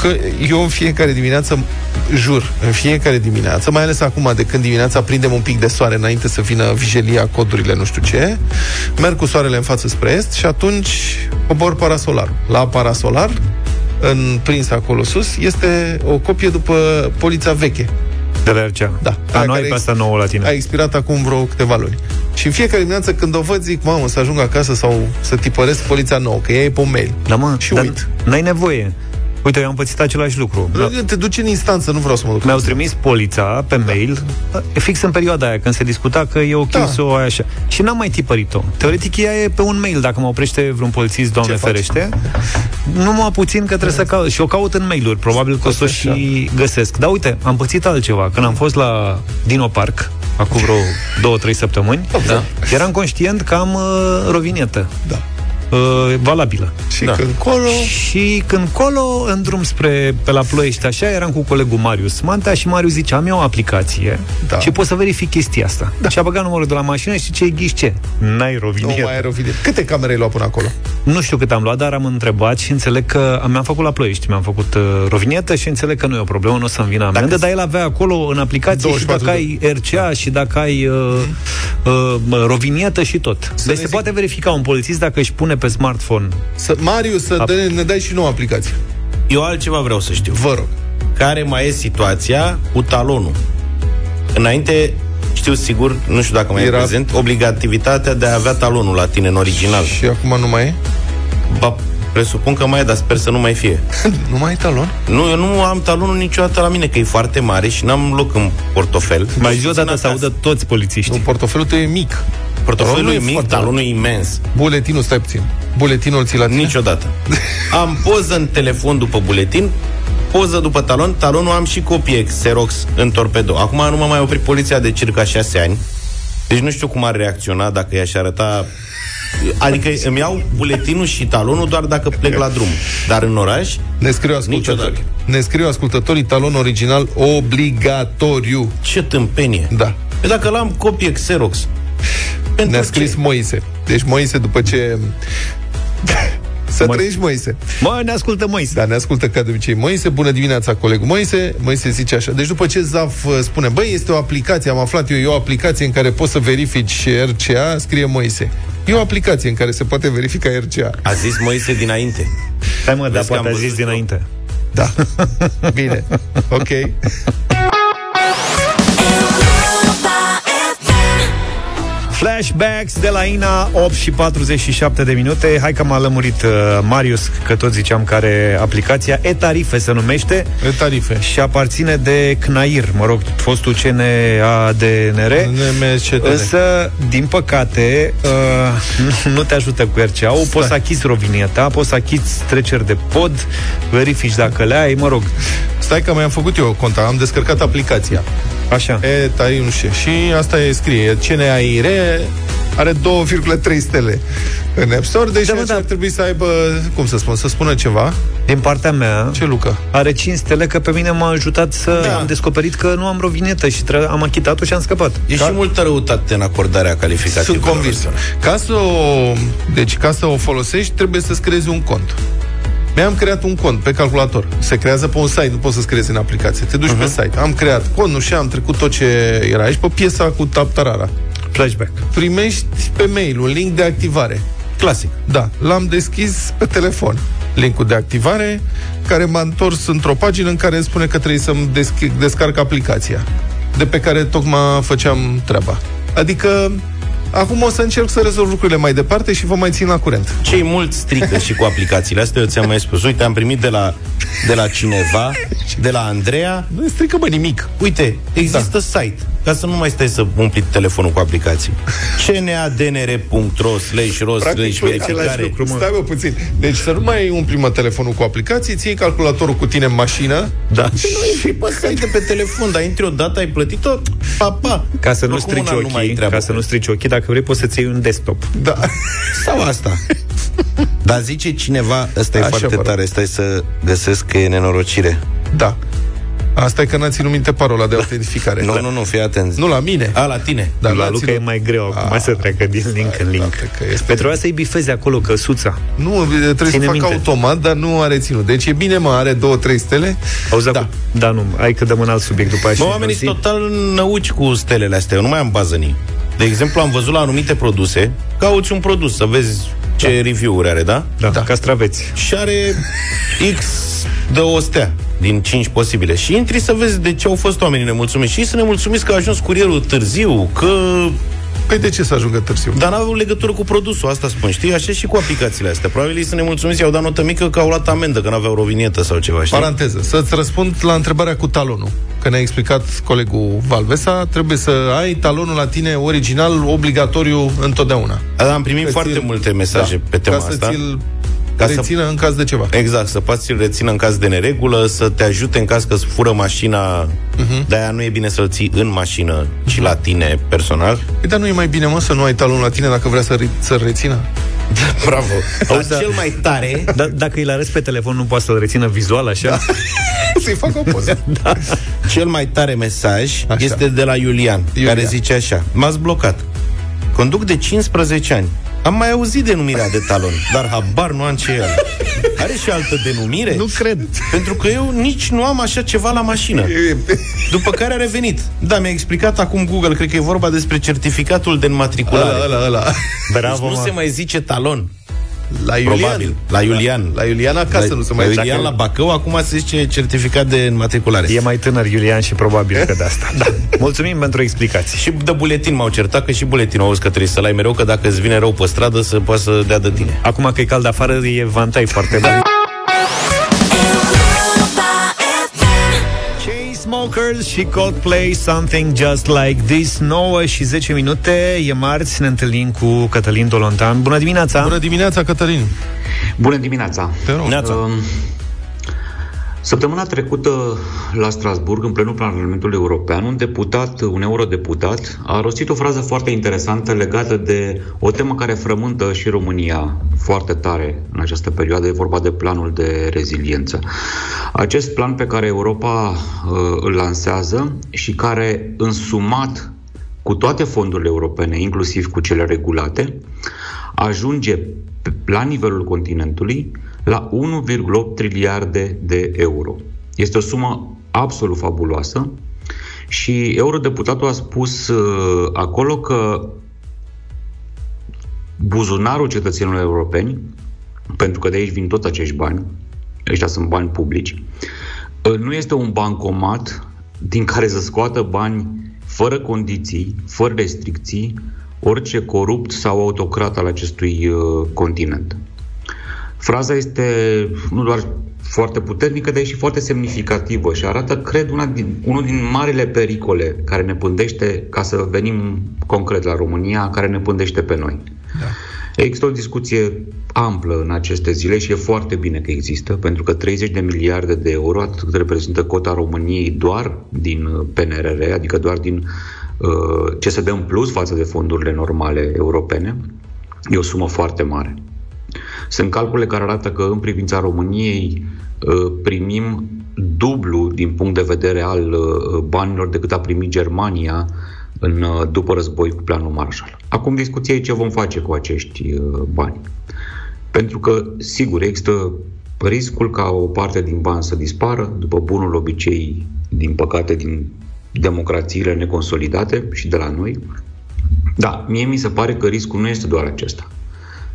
că eu în fiecare dimineață, jur, în fiecare dimineață, mai ales acum de când dimineața prindem un pic de soare înainte să vină vijelia, codurile, nu știu ce, merg cu soarele în față spre est și atunci cobor parasolar. La parasolar în prins acolo sus, este o copie după polița veche. De la RCA. Da. Dar Aia nu ai care pe ex- asta nouă la tine. A expirat acum vreo câteva luni. Și în fiecare dimineață când o văd, zic, mamă, să ajung acasă sau să tipăresc poliția nouă, că ea e pe un mail. Da, mă, Și dar uit. n-ai nevoie. Uite, eu am pățit același lucru. Te duci în instanță, nu vreau să mă duc. Mi-au trimis polița pe mail, fix în perioada aia, când se discuta că e ok Da. să o ai așa. Și n-am mai tipărit-o. Teoretic, ea e pe un mail, dacă mă oprește vreun polițist, doamne Ce faci? ferește. Nu mă puțin că trebuie să caut. Și o caut în mail-uri, probabil că o să o și găsesc. Dar uite, am pățit altceva. Când am fost la Dino Park, acum vreo două, trei săptămâni, da. eram conștient că am uh, rovinietă. Da. Uh, valabilă. Și da. când colo... Și când colo, în drum spre pe la Ploiești, așa, eram cu colegul Marius Mantea și Marius zice, am eu o aplicație Da. și pot să verific chestia asta. Da. Și a băgat numărul de la mașină și ce ghiși ce? N-ai Nu rovinietă. mai ai rovinietă. Câte camere ai luat până acolo? Nu știu cât am luat, dar am întrebat și înțeleg că mi-am făcut la Ploiești, mi-am făcut uh, rovinietă și înțeleg că nu e o problemă, nu o să-mi vină amendă, dar el avea acolo în aplicație și 24 dacă ai RCA și dacă ai uh, uh, rovinietă și tot. Deci ne se zic- poate verifica un polițist dacă își pune pe smartphone Să, Marius, să Ap- dă, ne dai și nouă aplicație. Eu altceva vreau să știu. Vă rog. Care mai e situația cu talonul? Înainte, știu sigur, nu știu dacă mai Era- e prezent, obligativitatea de a avea talonul la tine în original. Și acum nu mai e? Ba, presupun că mai e, dar sper să nu mai fie. Nu mai ai talon? Nu, eu nu am talonul niciodată la mine, că e foarte mare și n-am loc în portofel. mai zi o dată Țin să acasă. audă toți polițiștii. Nu, portofelul tău e mic. Portofelul Talonul e e mic, foarte talonul e imens. Buletinul, stai puțin. Buletinul ți la tine? Niciodată. Am poză în telefon după buletin, poză după talon, talonul am și copie Xerox în torpedo. Acum nu m-a mai oprit poliția de circa șase ani, deci nu știu cum ar reacționa dacă i-aș arăta... Adică îmi iau buletinul și talonul doar dacă plec la drum. Dar în oraș, Ne scriu ascultătorii. Niciodată. Ne scriu ascultătorii talon original obligatoriu. ce tâmpenie. Da. Păi dacă l-am copie Xerox, pentru Ne-a ce? scris Moise. Deci Moise după ce... Să Moi- trăiești, Moise. Mă, ne ascultă Moise. Da, ne ascultă ca de obicei Moise. Bună dimineața, colegul Moise. Moise zice așa. Deci după ce Zaf uh, spune, băi, este o aplicație, am aflat eu, e o aplicație în care poți să verifici RCA, scrie Moise. E o aplicație în care se poate verifica RCA. A zis Moise dinainte. Hai mă, dar Vezi că poate am a zis văzut eu. dinainte. Da. Bine. Ok. Flashbacks de la Ina, 8 și 47 de minute. Hai că m-a lămurit uh, Marius, că tot ziceam că are aplicația E-Tarife se numește E tarife. și aparține de CNAIR, mă rog, fostul CNADNR. NMCDD. Însă, din păcate, uh, nu te ajută cu RCA-ul, poți să achizi rovinieta, poți să achizi treceri de pod, verifici dacă le ai, mă rog, Stai că mi-am făcut eu conta, am descărcat aplicația. așa. E, tai, nu știu. Și asta e scrie. CNAIR are 2,3 stele în App Store, deci Da, da, mă, da. ar trebui să aibă, cum să spun, să spună ceva. Din partea mea, Ce, Luca? are 5 stele că pe mine m-a ajutat să Da. am descoperit că nu am rovinetă și tre- am achitat-o și am scăpat. E și multă răutate în acordarea calificației. Sunt convins. Ca să o, deci ca să o folosești, trebuie să-ți creezi un cont. Mi-am creat un cont pe calculator. Se creează pe un site, nu poți să-ți creezi în aplicație. Te duci uh-huh. pe site. Am creat contul și am trecut tot ce era aici pe piesa cu taptarara. Flashback. Primești pe mail un link de activare. Clasic. Da, l-am deschis pe telefon. Linkul de activare, care m-a întors într-o pagină în care îmi spune că trebuie să-mi deschi- descarc aplicația, de pe care tocmai făceam treaba. Adică, acum o să încerc să rezolv lucrurile mai departe și vă mai țin la curent. Cei mulți strică și cu aplicațiile astea, eu ți-am mai spus. Uite, am primit de la, de la cineva, de la Andreea, Nu strică, bă, nimic. Uite, există da. site, ca să nu mai stai să umpli telefonul cu aplicații. cnadnr.ro slash ro slash e același verificare. lucru, mă. Stai, bă, puțin. Deci să nu mai umpli, mă, telefonul cu aplicații, ții calculatorul cu tine în mașină, Da. Și pe site pe telefon, dar intri odată, ai plătit-o, pa, pa. Ca să nu Oricum strici una nu mai ochii, treabă ca să cu nu strici ochii, dacă vrei poți să-ți iei un desktop. da. Sau asta. Dar zice cineva, ăsta e Așa, foarte mă rog. tare, stai să găsesc că e nenorocire. Da. Asta e că n-a ținut minte parola de autentificare. Nu, nu, nu, fii atent. Nu la mine. A, la tine. Da, la l-a Luca ținut- e mai greu acum A, să treacă din link în link. frate, că este- Pe trebuia să-i bifezi acolo căsuța. Nu, trebuie Ține să fac minte. automat, dar nu are ținut. Deci e bine, mă, are două, trei stele. Auzi, Da. da. da, nu, hai că dăm în alt subiect după aia. și Bă, ne oamenii găsim. sunt total năuci cu stelele astea. Eu nu mai am bază în ei. De exemplu, am văzut la anumite produse, cauți un produs, să vezi ce review-uri are, da? Da, da. castraveți. Și are X de o stea din 5 posibile. Și intri să vezi de ce au fost oamenii nemulțumiți. Și ei să nemulțumiți că a ajuns curierul târziu, că Păi de ce să ajungă târziu? Dar n-au legătură cu produsul, asta spun, știi? Așa și cu aplicațiile astea. Probabil ei să ne mulțumiți, i-au dat notă mică că au luat amendă, că n-aveau rovinietă sau ceva, știi? Paranteză, să-ți răspund la întrebarea cu talonul. Că ne-a explicat colegul Valvesa, trebuie să ai talonul la tine original, obligatoriu întotdeauna. Dar am primit Că foarte ți-l- multe mesaje da, pe tema ca asta. să ți-l Ca să- rețină în caz de ceva. Exact, să poți să-l rețină în caz de neregulă, să te ajute în caz că îți fură mașina, uh-huh. de-aia nu e bine să-l ții în mașină, ci la tine personal. Păi, dar nu e mai bine, mă, să nu ai talonul la tine dacă vrea să, re- să rețină? Bravo! Auzi, Dar da. cel mai tare, Da, dacă îl arăți pe telefon, nu poate să-l rețină vizual, așa? Da. Să-i fac o poză. cel mai tare mesaj Așa. este de la Iulian, Iulian. care zice așa, m-ați blocat. Conduc de 15 ani. Am mai auzit denumirea de talon, dar habar nu am ce e ăla. Are și altă denumire? Nu cred. Pentru că eu nici nu am așa ceva la mașină. După care a revenit. Da, mi-a explicat acum Google, cred că e vorba despre certificatul de înmatriculare. Ăla, ăla, ăla. Bravo, deci nu mă. se mai zice talon. La Iulian. Probabil. La Iulian. La Iulian acasă la, nu se la mai zice. Iulian la Bacău, acum se zice certificat de înmatriculare. E mai tânăr Iulian și probabil că de asta. Da. Mulțumim pentru explicații. Și de buletin m-au certat, că și buletinul auzi că trebuie să-l ai mereu, că dacă îți vine rău pe stradă, să poată să dea de tine. Acum că e cald afară, e vantai foarte mare. Chainsmokers și Coldplay Something Just Like This 9 și 10 minute E marți, ne întâlnim cu Cătălin Tolontan Bună dimineața! Bună dimineața, Cătălin. Bună dimineața! Te rog. Neața. Um, Săptămâna trecută la Strasburg, în plenul Parlamentului European, un deputat, un eurodeputat, a rostit o frază foarte interesantă legată de o temă care frământă și România foarte tare în această perioadă, e vorba de planul de reziliență. Acest plan pe care Europa uh, îl lansează și care, însumat cu toate fondurile europene, inclusiv cu cele regulate, ajunge pe- la nivelul continentului la 1,8 triliarde de euro. Este o sumă absolut fabuloasă și eurodeputatul a spus uh, acolo că buzunarul cetățenilor europeni, pentru că de aici vin tot acești bani, ăștia sunt bani publici, uh, nu este un bancomat din care să scoată bani fără condiții, fără restricții, orice corupt sau autocrat al acestui uh, continent. Fraza este nu doar foarte puternică, dar e și foarte semnificativă și arată, cred, una din, unul din marile pericole care ne pândește, ca să venim concret la România, care ne pândește pe noi. Da. Există o discuție amplă în aceste zile și e foarte bine că există, pentru că 30 de miliarde de euro, atât cât reprezintă cota României doar din uh, PNRR, adică doar din uh, ce se dă în plus față de fondurile normale europene, e o sumă foarte mare. Sunt calcule care arată că în privința României uh, primim dublu din punct de vedere al uh, banilor decât a primit Germania în, uh, după război cu planul Marshall. Acum discuția e ce vom face cu acești uh, bani. Pentru că, sigur, există riscul ca o parte din bani să dispară, după bunul obicei, din păcate, din democrațiile neconsolidate și de la noi. Da, mie mi se pare că riscul nu este doar acesta.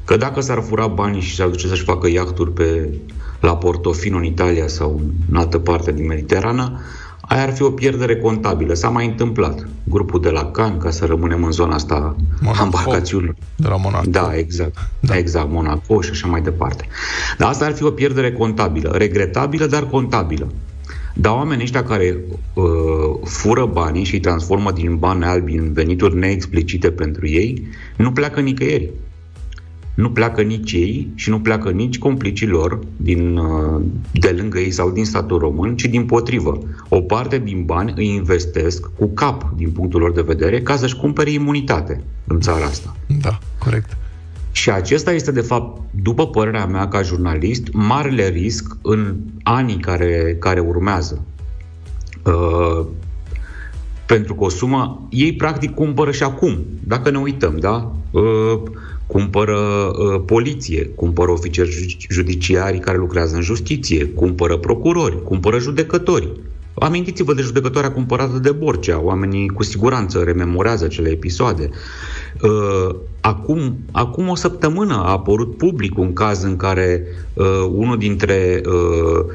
Că dacă s-ar fura banii și s-ar duce să-și facă iahturi pe, la Portofino în Italia sau în altă parte din Mediterană, aia ar fi o pierdere contabilă. S-a mai întâmplat. Grupul de la Cannes, ca să rămânem în zona asta Monaco. a embarcațiunilor. De la Monaco. Da, exact. Da. Exact, Monaco și așa mai departe. Dar asta ar fi o pierdere contabilă, regretabilă, dar contabilă. Dar oamenii ăștia care uh, fură banii și îi transformă din bani albi în venituri neexplicite pentru ei, nu pleacă nicăieri. Nu pleacă nici ei și nu pleacă nici complicii lor din, uh, de lângă ei sau din statul român, ci din potrivă. O parte din bani îi investesc cu cap, din punctul lor de vedere, ca să-și cumpere imunitate în țara asta. Da, corect. Și acesta este, de fapt, după părerea mea ca jurnalist, marele risc în anii care, care urmează. Uh, pentru că o sumă, ei practic cumpără și acum, dacă ne uităm, da? Uh, cumpără uh, poliție, cumpără ofițeri ju- judiciari care lucrează în justiție, cumpără procurori, cumpără judecători. Amintiți-vă de judecătoarea cumpărată de Borcea. Oamenii cu siguranță rememorează acele episoade. Uh, acum, acum o săptămână a apărut public un caz în care uh, unul dintre uh,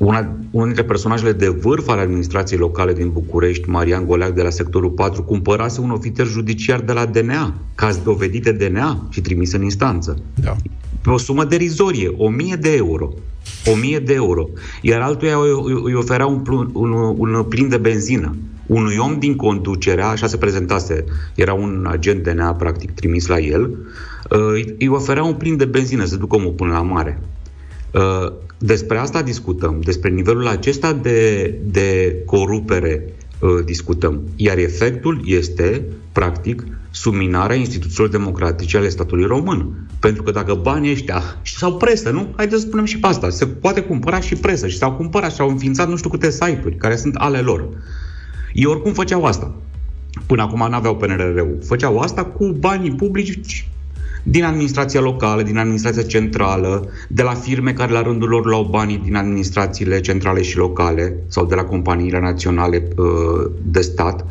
una, unul dintre personajele de vârf ale administrației locale din București, Marian Goleac de la sectorul 4, cumpărase un ofițer judiciar de la DNA, caz dovedit de DNA și trimis în instanță. Da. Pe o sumă derizorie, 1000 de euro. 1000 de euro. Iar altuia îi, îi oferea un, pl- un, un plin de benzină. Unui om din conducere, așa se prezentase, era un agent DNA practic trimis la el, uh, îi- îi oferea un plin de benzină să ducă omul până la mare. Uh, Despre asta discutăm, despre nivelul acesta de, de corupere uh, discutăm. Iar efectul este, practic, subminarea instituțiilor democratice ale statului român. Pentru că dacă banii ăștia, sau presă, nu? Haideți să spunem și pe asta, se poate cumpăra și presă și s-au cumpărat și au înființat nu știu câte site-uri care sunt ale lor. Ei oricum făceau asta. Până acum n-aveau PNRR-ul. Făceau asta cu banii publici din administrația locală, din administrația centrală, de la firme care la rândul lor luau banii din administrațiile centrale și locale sau de la companiile naționale uh, de stat.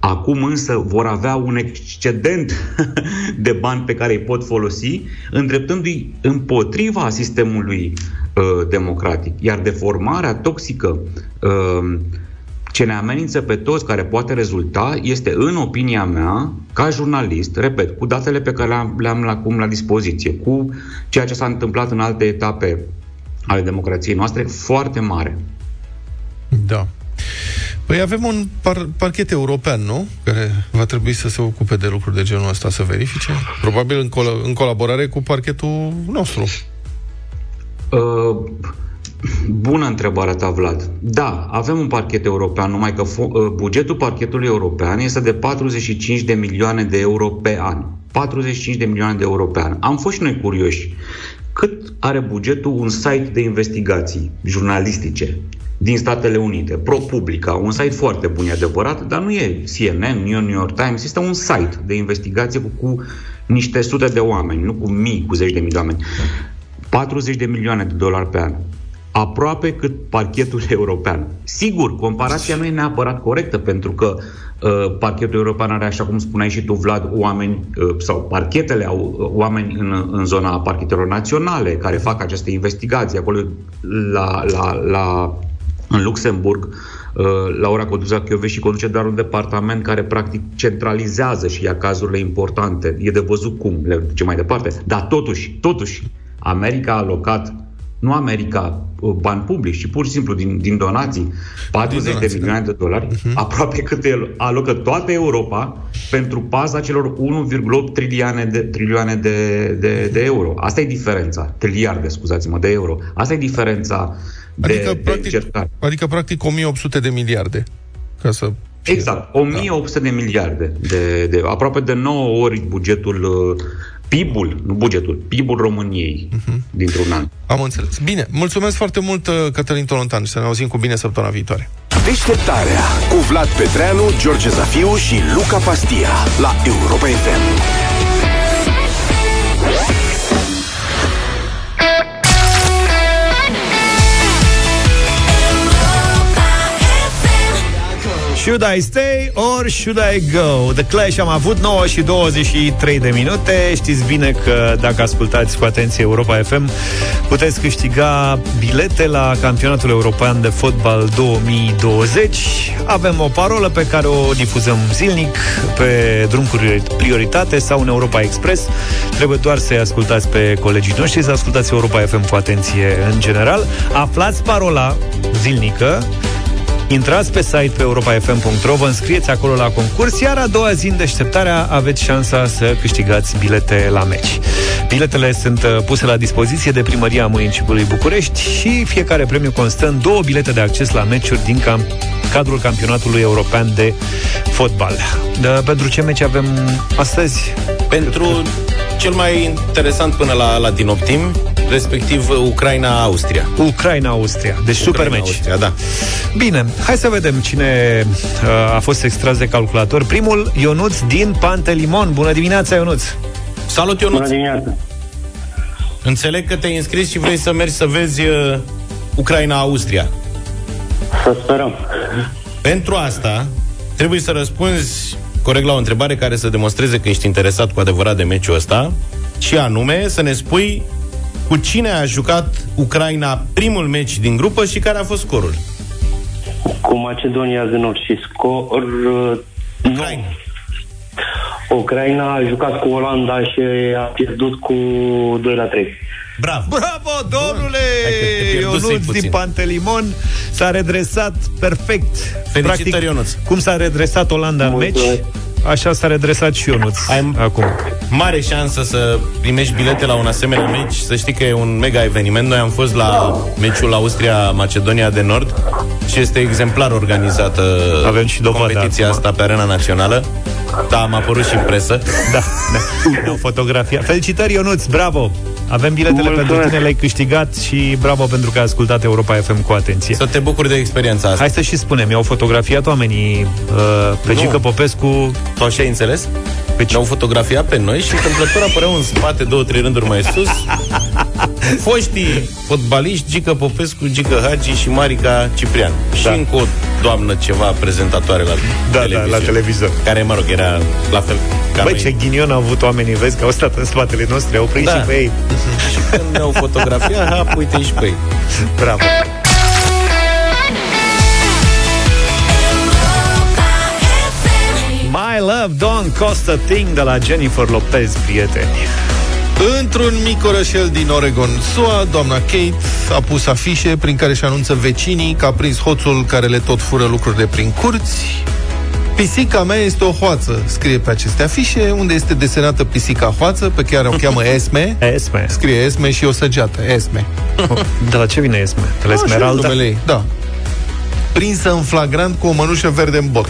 Acum însă vor avea un excedent de bani pe care îi pot folosi, îndreptându-i împotriva sistemului uh, democratic. Iar deformarea toxică uh, ce ne amenință pe toți, care poate rezulta, este, în opinia mea, ca jurnalist, repet, cu datele pe care le-am, le-am la, acum la dispoziție, cu ceea ce s-a întâmplat în alte etape ale democrației noastre, foarte mare. Da. Păi avem un par- parchet european, nu? Care va trebui să se ocupe de lucruri de genul ăsta, să verifice. Probabil în, col- în colaborare cu parchetul nostru. Uh, bună întrebarea ta, Vlad. Da, avem un parchet european, numai că fo- uh, bugetul parchetului european este de 45 de milioane de euro pe an. 45 de milioane de euro pe an. Am fost și noi curioși. Cât are bugetul un site de investigații jurnalistice din Statele Unite, ProPublica, un site foarte bun, e adevărat, dar nu e CNN, nu e New York Times, este un site de investigație cu, cu niște sute de oameni, nu cu mii, cu zeci de mii de oameni. 40 de milioane de dolari pe an. Aproape cât parchetul european. Sigur, comparația nu e neapărat corectă, pentru că uh, parchetul european are, așa cum spuneai și tu, Vlad, oameni, uh, sau parchetele au uh, oameni în, în zona parchetelor naționale care fac aceste investigații. Acolo, la, la, la, în Luxemburg, uh, Laura Coduza și conduce doar un departament care practic centralizează și ia cazurile importante. E de văzut cum le duce mai departe. Dar totuși, totuși, America a alocat nu America uh, bani publici, ci pur și simplu din, din donații, 40 Din donații, de milioane de dolari, uh-huh. aproape cât el alocă toată Europa pentru paza celor 1,8 trilioane de, trilioane de, de, de euro. Asta e diferența. Triliarde, scuzați-mă, de euro. Asta e diferența de, Adică, de practic, cercare. adică, practic, 1800 de miliarde. Ca să... Exact, 1800 de miliarde, de, de, aproape de 9 ori bugetul, uh, PIB-ul, nu bugetul, PIB-ul României uh-huh. dintr-un an. Am înțeles. Bine, mulțumesc foarte mult, uh, Cătălin Tolontan, și să ne auzim cu bine săptămâna viitoare. Deșteptarea cu Vlad Petreanu, George Zafiu și Luca Pastia la Europa FM. Should I stay or should I go? The Clash am avut 9 și 23 de minute. Știți bine că dacă ascultați cu atenție Europa FM, puteți câștiga bilete la campionatul european de fotbal 2020. Avem o parolă pe care o difuzăm zilnic pe drum cu prioritate sau în Europa Express. Trebuie doar să-i ascultați pe colegii noștri, să ascultați Europa FM cu atenție în general. Aflați parola zilnică Intrați pe site pe europafm.ro, vă înscrieți acolo la concurs, iar a doua zi în deșteptarea aveți șansa să câștigați bilete la meci. Biletele sunt uh, puse la dispoziție de Primăria Municipiului București și fiecare premiu constă în două bilete de acces la meciuri din cam- cadrul campionatului european de fotbal. De, pentru ce meci avem astăzi? Pentru cel mai interesant până la, la din optim, respectiv Ucraina-Austria. Ucraina-Austria. Deci super meci. Austria, da. Bine, hai să vedem cine uh, a fost extras de calculator. Primul, Ionuț din Pantelimon. Bună dimineața, Ionuț! Salut, Ionuț! Bună dimineața! Înțeleg că te-ai înscris și vrei să mergi să vezi uh, Ucraina-Austria. Să sperăm. Pentru asta, trebuie să răspunzi corect la o întrebare care să demonstreze că ești interesat cu adevărat de meciul ăsta și anume să ne spui cu cine a jucat Ucraina primul meci din grupă și care a fost scorul. Cu Macedonia de Nord și scor... uh, Nu. Ucraina a jucat cu Olanda și a pierdut cu 2 la 3. Bravo! Bravo, domnule! pierdusei Ionuț puțin. din Pantelimon s-a redresat perfect. Felicitări, Ionuț. cum s-a redresat Olanda în meci, Mulțumesc. așa s-a redresat și Ionuț Ai- acum. Mare șansă să primești bilete la un asemenea meci, să știi că e un mega eveniment. Noi am fost la meciul Austria-Macedonia de Nord și este exemplar organizată Avem și dovadă competiția acum. asta pe arena națională. Da, am apărut și în presă. Da, da. O fotografie. Felicitări, Ionuț, bravo! Avem biletele Mulțumesc. pentru tine, le-ai câștigat și bravo pentru că ai ascultat Europa FM cu atenție. Să te bucuri de experiența asta. Hai să și spunem, i-au fotografiat oamenii uh, pe Nu. Gică Popescu Tu așa ai înțeles? Pe ce? Ne-au fotografiat pe noi și întâmplător apăreau în spate două, trei rânduri mai sus foștii fotbaliști Gică Popescu, Gică Hagi și Marica Ciprian. Și Da. încă o doamnă ceva prezentatoare la da, televiziune. la televizor. Care, mă rog, era la fel ca Băi, noi. ce ghinion au avut oamenii, vezi, că au stat în spatele nostru, au prins Da. și pe ei. Și când ne-au fotografiat, hap, uite și pe ei. Bravo! My Love Don't Cost a Thing de la Jennifer Lopez, prieteni. Într-un mic orășel din Oregon, SUA, doamna Kate a pus afișe prin care își anunță vecinii că a prins hoțul care le tot fură lucrurile prin curți. Pisica mea este o hoață, scrie pe aceste afișe, unde este desenată pisica hoață, pe care o cheamă Esme. Esme. Scrie Esme și o săgeată, Esme. De la ce vine Esme? De la Așa e Esmeralda? numele ei, Da. Prinsă în flagrant cu o mănușă verde în bot,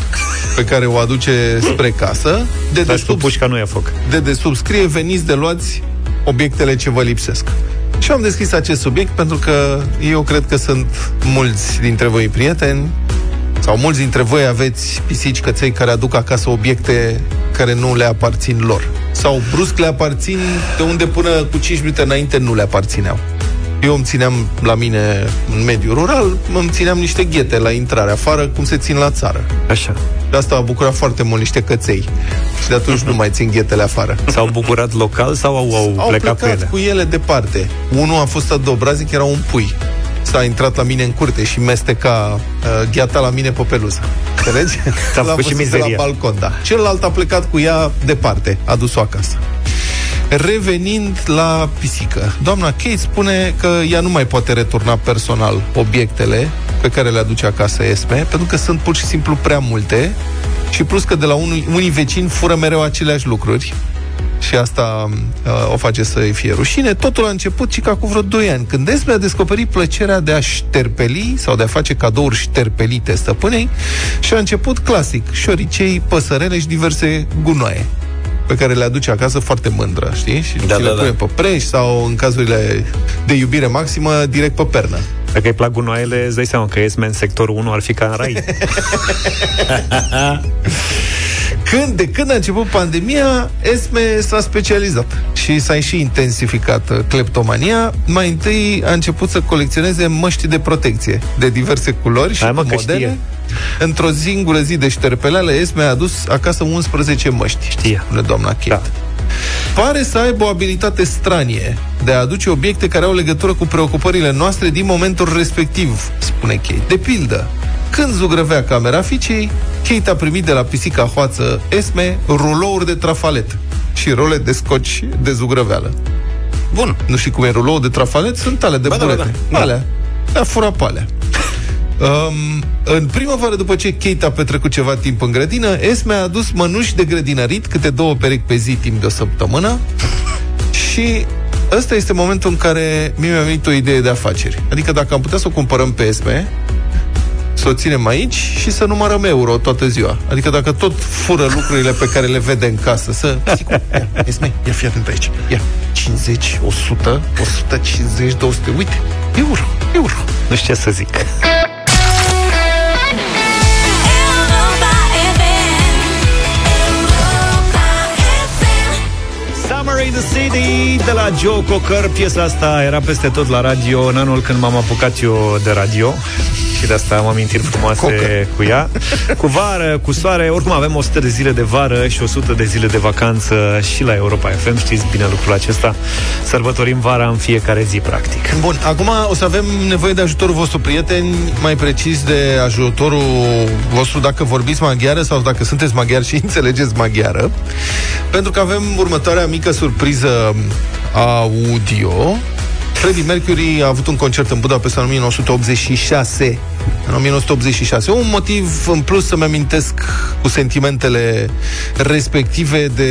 pe care o aduce spre casă. De Dar și cu desubt pușca nu ia foc. de desubt scrie veniți de luați obiectele ce vă lipsesc. Și am deschis acest subiect pentru că eu cred că sunt mulți dintre voi prieteni sau mulți dintre voi aveți pisici căței care aduc acasă obiecte care nu le aparțin lor. Sau brusc le aparțin de unde până cu 5 minute înainte nu le aparțineau. Eu îmi țineam la mine în mediul rural, îmi țineam niște ghete la intrare afară, cum se țin la țară. Așa. De asta a bucurat foarte mult niște căței. Și de atunci nu mai țin ghetele afară. S-au bucurat local sau au, au, Au plecat, plecat, cu ele? cu ele departe. Unul a fost adobrazic, era un pui. S-a intrat la mine în curte și mesteca uh, gheata la mine pe peluză. Înțelegi? Ți-a L-am făcut și văzut de mizeria. la balcon, da. Celălalt a plecat cu ea departe, a dus-o acasă. Revenind la pisică, doamna Kate spune că ea nu mai poate returna personal obiectele pe care le aduce acasă Esme, pentru că sunt pur și simplu prea multe și plus că de la unii, unii vecini fură mereu aceleași lucruri și asta uh, o face să-i fie rușine. Totul a început și ca cu vreo 2 ani, când Esme a descoperit plăcerea de a șterpeli sau de a face cadouri șterpelite stăpânei și a început clasic, șoricei, păsărele și diverse gunoaie pe care le aduce acasă foarte mândră, știi? Și Da, ți le da, da. pune pe preș sau, în cazurile de iubire maximă, direct pe pernă. Dacă îi plac gunoaiele, îți dai seama că Esme în sectorul 1 ar fi ca în rai. Când, de când a început pandemia, Esme s-a specializat și s-a și intensificat uh, cleptomania. Mai întâi a început să colecționeze măști de protecție de diverse culori și Hai, mă, cu că modele. știe. Într-o singură zi de șterpeleală, Esme a adus acasă 11 măști. Știe. Spune doamna Kate. Da. Pare să aibă o abilitate stranie de a aduce obiecte care au legătură cu preocupările noastre din momentul respectiv, spune Kate. De pildă, când zugrăvea camera ficei, Kate a primit de la pisica hoață Esme rulouri de trafalet și role de scoci de zugrăveală. Bun. Nu știi cum e rulou de trafalet? Sunt ale de Ba da, ba burete. da. Da. Alea. A furat pe alea. Um, în primăvară, după ce Kate a petrecut ceva timp în grădină, Esme a adus mănuși de grădinărit, câte două perechi pe zi timp de o săptămână și ăsta este momentul în care mie mi-a venit o idee de afaceri. Adică dacă am putea să o cumpărăm pe Esme, să o ținem aici și să numărăm euro toată ziua. Adică dacă tot fură lucrurile pe care le vede în casă, să... Zic, ia, Esme, ia fii atent aici. Ia, 50, 100, 150, 200, uite, euro, euro. nu știu ce să zic. The City de la Joe Cocker. Piesa asta era peste tot la radio În anul când m-am apucat eu de radio și de asta am amintiri frumoase Cocă. cu ea. Cu vară, cu soare, oricum avem 100 de zile de vară și 100 de zile de vacanță și la Europa FM, știți bine lucrul acesta. Sărbătorim vara în fiecare zi, practic. Bun, acum o să avem nevoie de ajutorul vostru, prieteni, mai precis de ajutorul vostru dacă vorbiți maghiară sau dacă sunteți maghiari și înțelegeți maghiară, pentru că avem următoarea mică surpriză audio. Freddie Mercury a avut un concert în Budapesta în 1986. În 1986. Un motiv în plus să-mi amintesc cu sentimentele respective de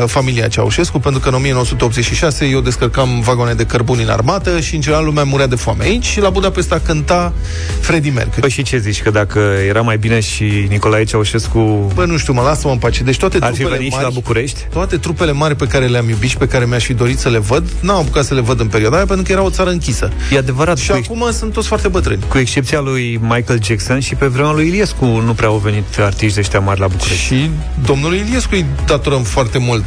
uh, familia Ceaușescu, pentru că în 1986 eu descărcam vagoane de cărbuni în armată și în general lumea murea de foame aici și la Budapesta cânta Freddie Mercury. Păi și ce zici, că dacă era mai bine și Nicolae Ceaușescu Bă, nu știu, mă lasă-mă în pace. Deci toate ar fi trupele venit și mari, la București? toate trupele mari pe care le-am iubit și pe care mi-aș fi dorit să le văd, n-am apucat să le văd în perioada aia pentru că era o țară închisă. E adevărat, Și cu, ex- acum sunt toți foarte bătrâni. cu excepția lui Michael Jackson și pe vremea lui Iliescu nu prea au venit artiști de ăștia mari la București. Și domnului Iliescu îi datorăm foarte mult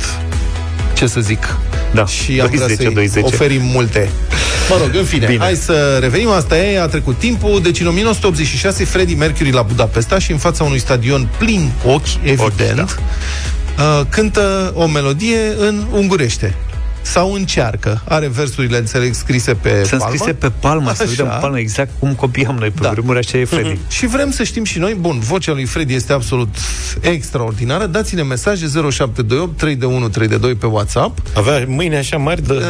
ce să zic. Da, Și am 2-10, vrea să-i 2-10. oferim multe. Mă rog, în fine, Bine. hai să revenim. Asta e, a trecut timpul. Deci în 1986 Freddie Mercury la Budapesta și în fața unui stadion plin ochi, evident, uh, cântă o melodie în ungurește. Sau încearcă. Are versurile, înțeleg, scrise pe Sunt palmă. scrise pe palmă, să Așa. vedem palmă, exact cum copiam noi pe Da. vremuri, așa e Freddy. Mhm. Și vrem să știm și noi, bun, vocea lui Freddy este absolut extraordinară. Dați-ne mesaje 0728 321 322 pe WhatsApp. Avea mâine așa mari de... Uh,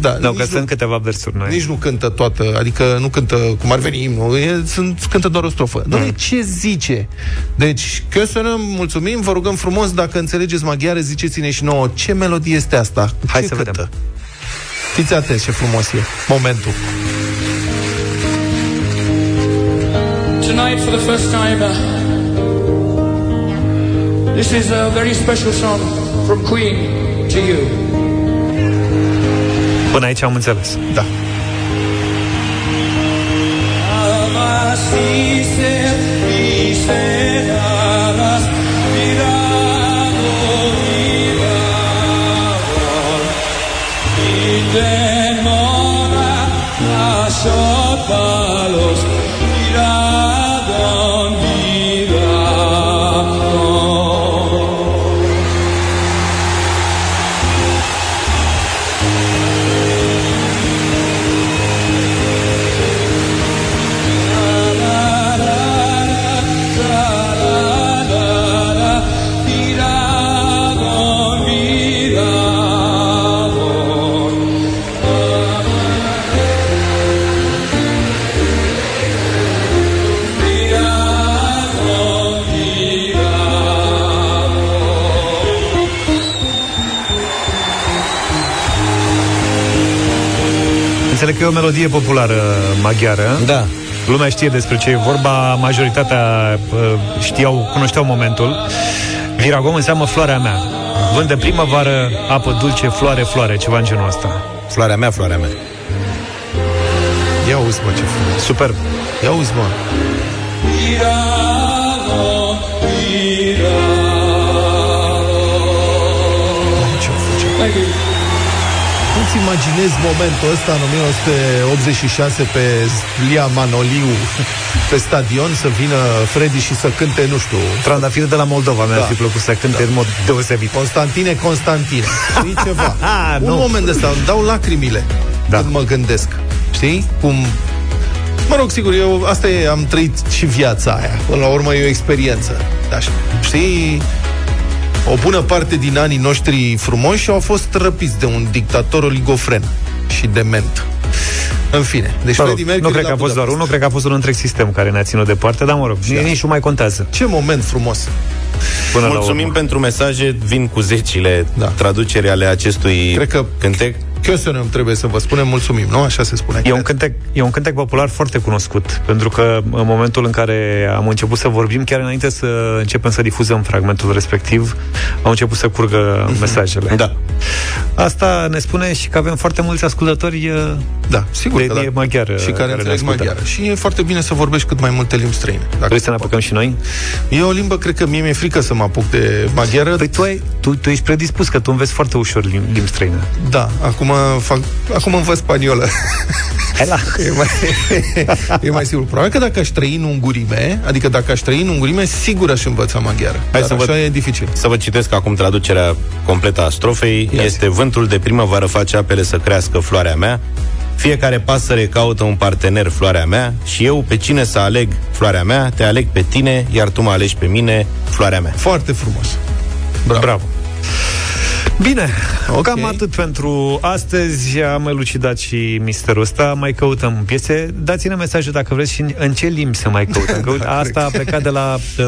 da, Da, nici că nu- sunt câteva versuri noi. Nici nu cântă toată, adică nu cântă cum ar veni imnul, e, sunt, cântă doar o strofă. Mm. Doamne, ce zice? Deci, Köszönöm, mulțumim, vă rugăm frumos, dacă înțelegeți maghiară, ziceți-ne și nouă ce melodie este asta. Hai ce să vedem. Fiți atenți ce frumos e momentul. Tonight, for the first time, uh, this is a very special song from Queen to you. Până aici am înțeles. Da. Înțeleg că melodie populară maghiară. Da. Lumea știe despre ce e vorba, majoritatea uh, știau, cunoșteau momentul. Viragom înseamnă floarea mea. Vânt de primăvară, apă dulce, floare, floare, ceva în genul ăsta. Floarea mea, floarea mea. Ia uzi, mă, ce frumos. Superb. Ia uzi, mă. Nu-ți imaginezi momentul ăsta în 1986 pe Lia Manoliu pe stadion să vină Freddy și să cânte, nu știu, Trandafir de la Moldova mi-ar Da. fi plăcut să cânte în mod deosebit. Constantine Constantine. Știi ceva? Ah, Un nu. moment ăsta îmi dau lacrimile Da. când mă gândesc. Știi? Cum Mă rog, sigur, eu asta e, am trăit și viața aia. Până la urmă e o experiență. Da, știi, o bună parte din anii noștri frumoși au fost răpiți de un dictator oligofren și dement. În fine, deci Mă rog, Freddie Mercury nu cred la că a fost doar Budapesta. unul, cred că a fost un întreg sistem care ne-a ținut departe, dar mă rog, Da. nici nu mai contează. Ce moment frumos! Până la Mulțumim urmă. pentru mesaje, vin cu zecile Da. traduceri ale acestui Cred că- cântec. Köszönöm trebuie să vă spunem mulțumim, nu? Așa se spune. E un, cântec, e un cântec popular foarte cunoscut, pentru că în momentul în care am început să vorbim, chiar înainte să începem să difuzăm fragmentul respectiv, au început să curgă mesajele. Da. Asta ne spune și că avem foarte mulți ascultători uh, Da, sigur de că da. etnie maghiară Și care ne înțeleg ascultă. maghiară. Și e foarte bine să vorbești cât mai multe limbi străine. Dacă Vrei să ne apucăm și noi? E o limbă, cred că mie mi-e frică să mă apuc de maghiară. Păi tu, ai, tu, tu ești predispus că tu înveți foarte ușor limbi, limbi străine. Da, acum, fac, acum învăț spaniolă. Hai la. E mai, e mai sigur. Probabil că dacă aș trăi în ungurime, adică dacă aș trăi în ungurime, sigur aș învăța maghiară. Hai Dar să așa văd. e dificil. Să vă citesc acum traducerea completă a strofei. Ia zi. este vântul de primăvară face apele să crească floarea mea. Fiecare pasăre caută un partener, floarea mea, și eu pe cine să aleg, floarea mea, te aleg pe tine, iar tu mă alegi pe mine, floarea mea. Foarte frumos. Bravo. Bravo. Bine, Ok. okay. cam atât pentru astăzi. Am elucidat și misterul ăsta. Mai căutăm piese. Dați-ne mesajul dacă vreți și în, în ce limbi să mai căutăm. Că, uite, asta a plecat de la... Uh,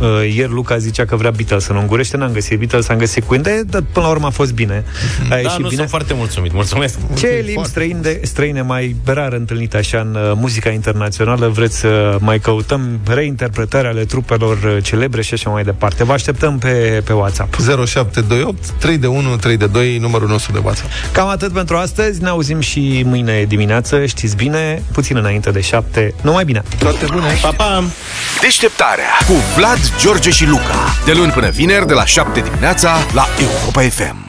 uh, ieri Luca zicea că vrea Beatles în ungurește. N-am găsit Beatles, am găsit Queen Day, dar până la urmă a fost bine. A Da, ieșit nu bine. sunt foarte mulțumit. Mulțumesc. Ce limbi străine, străine mai rar întâlnite așa în uh, muzica internațională vreți să mai căutăm reinterpretări ale trupelor uh, celebre și așa mai departe? Vă așteptăm pe, pe WhatsApp. 0728 3 de 1 3 de 2 numărul nostru de WhatsApp. Cam atât pentru astăzi, ne auzim și mâine dimineață, știți bine, puțin înainte de șapte. Numai bine! Toate bune! Pa, pa! Deșteptarea cu Vlad, George și Luca. De luni până vineri, de la 7 dimineața, la Europa FM.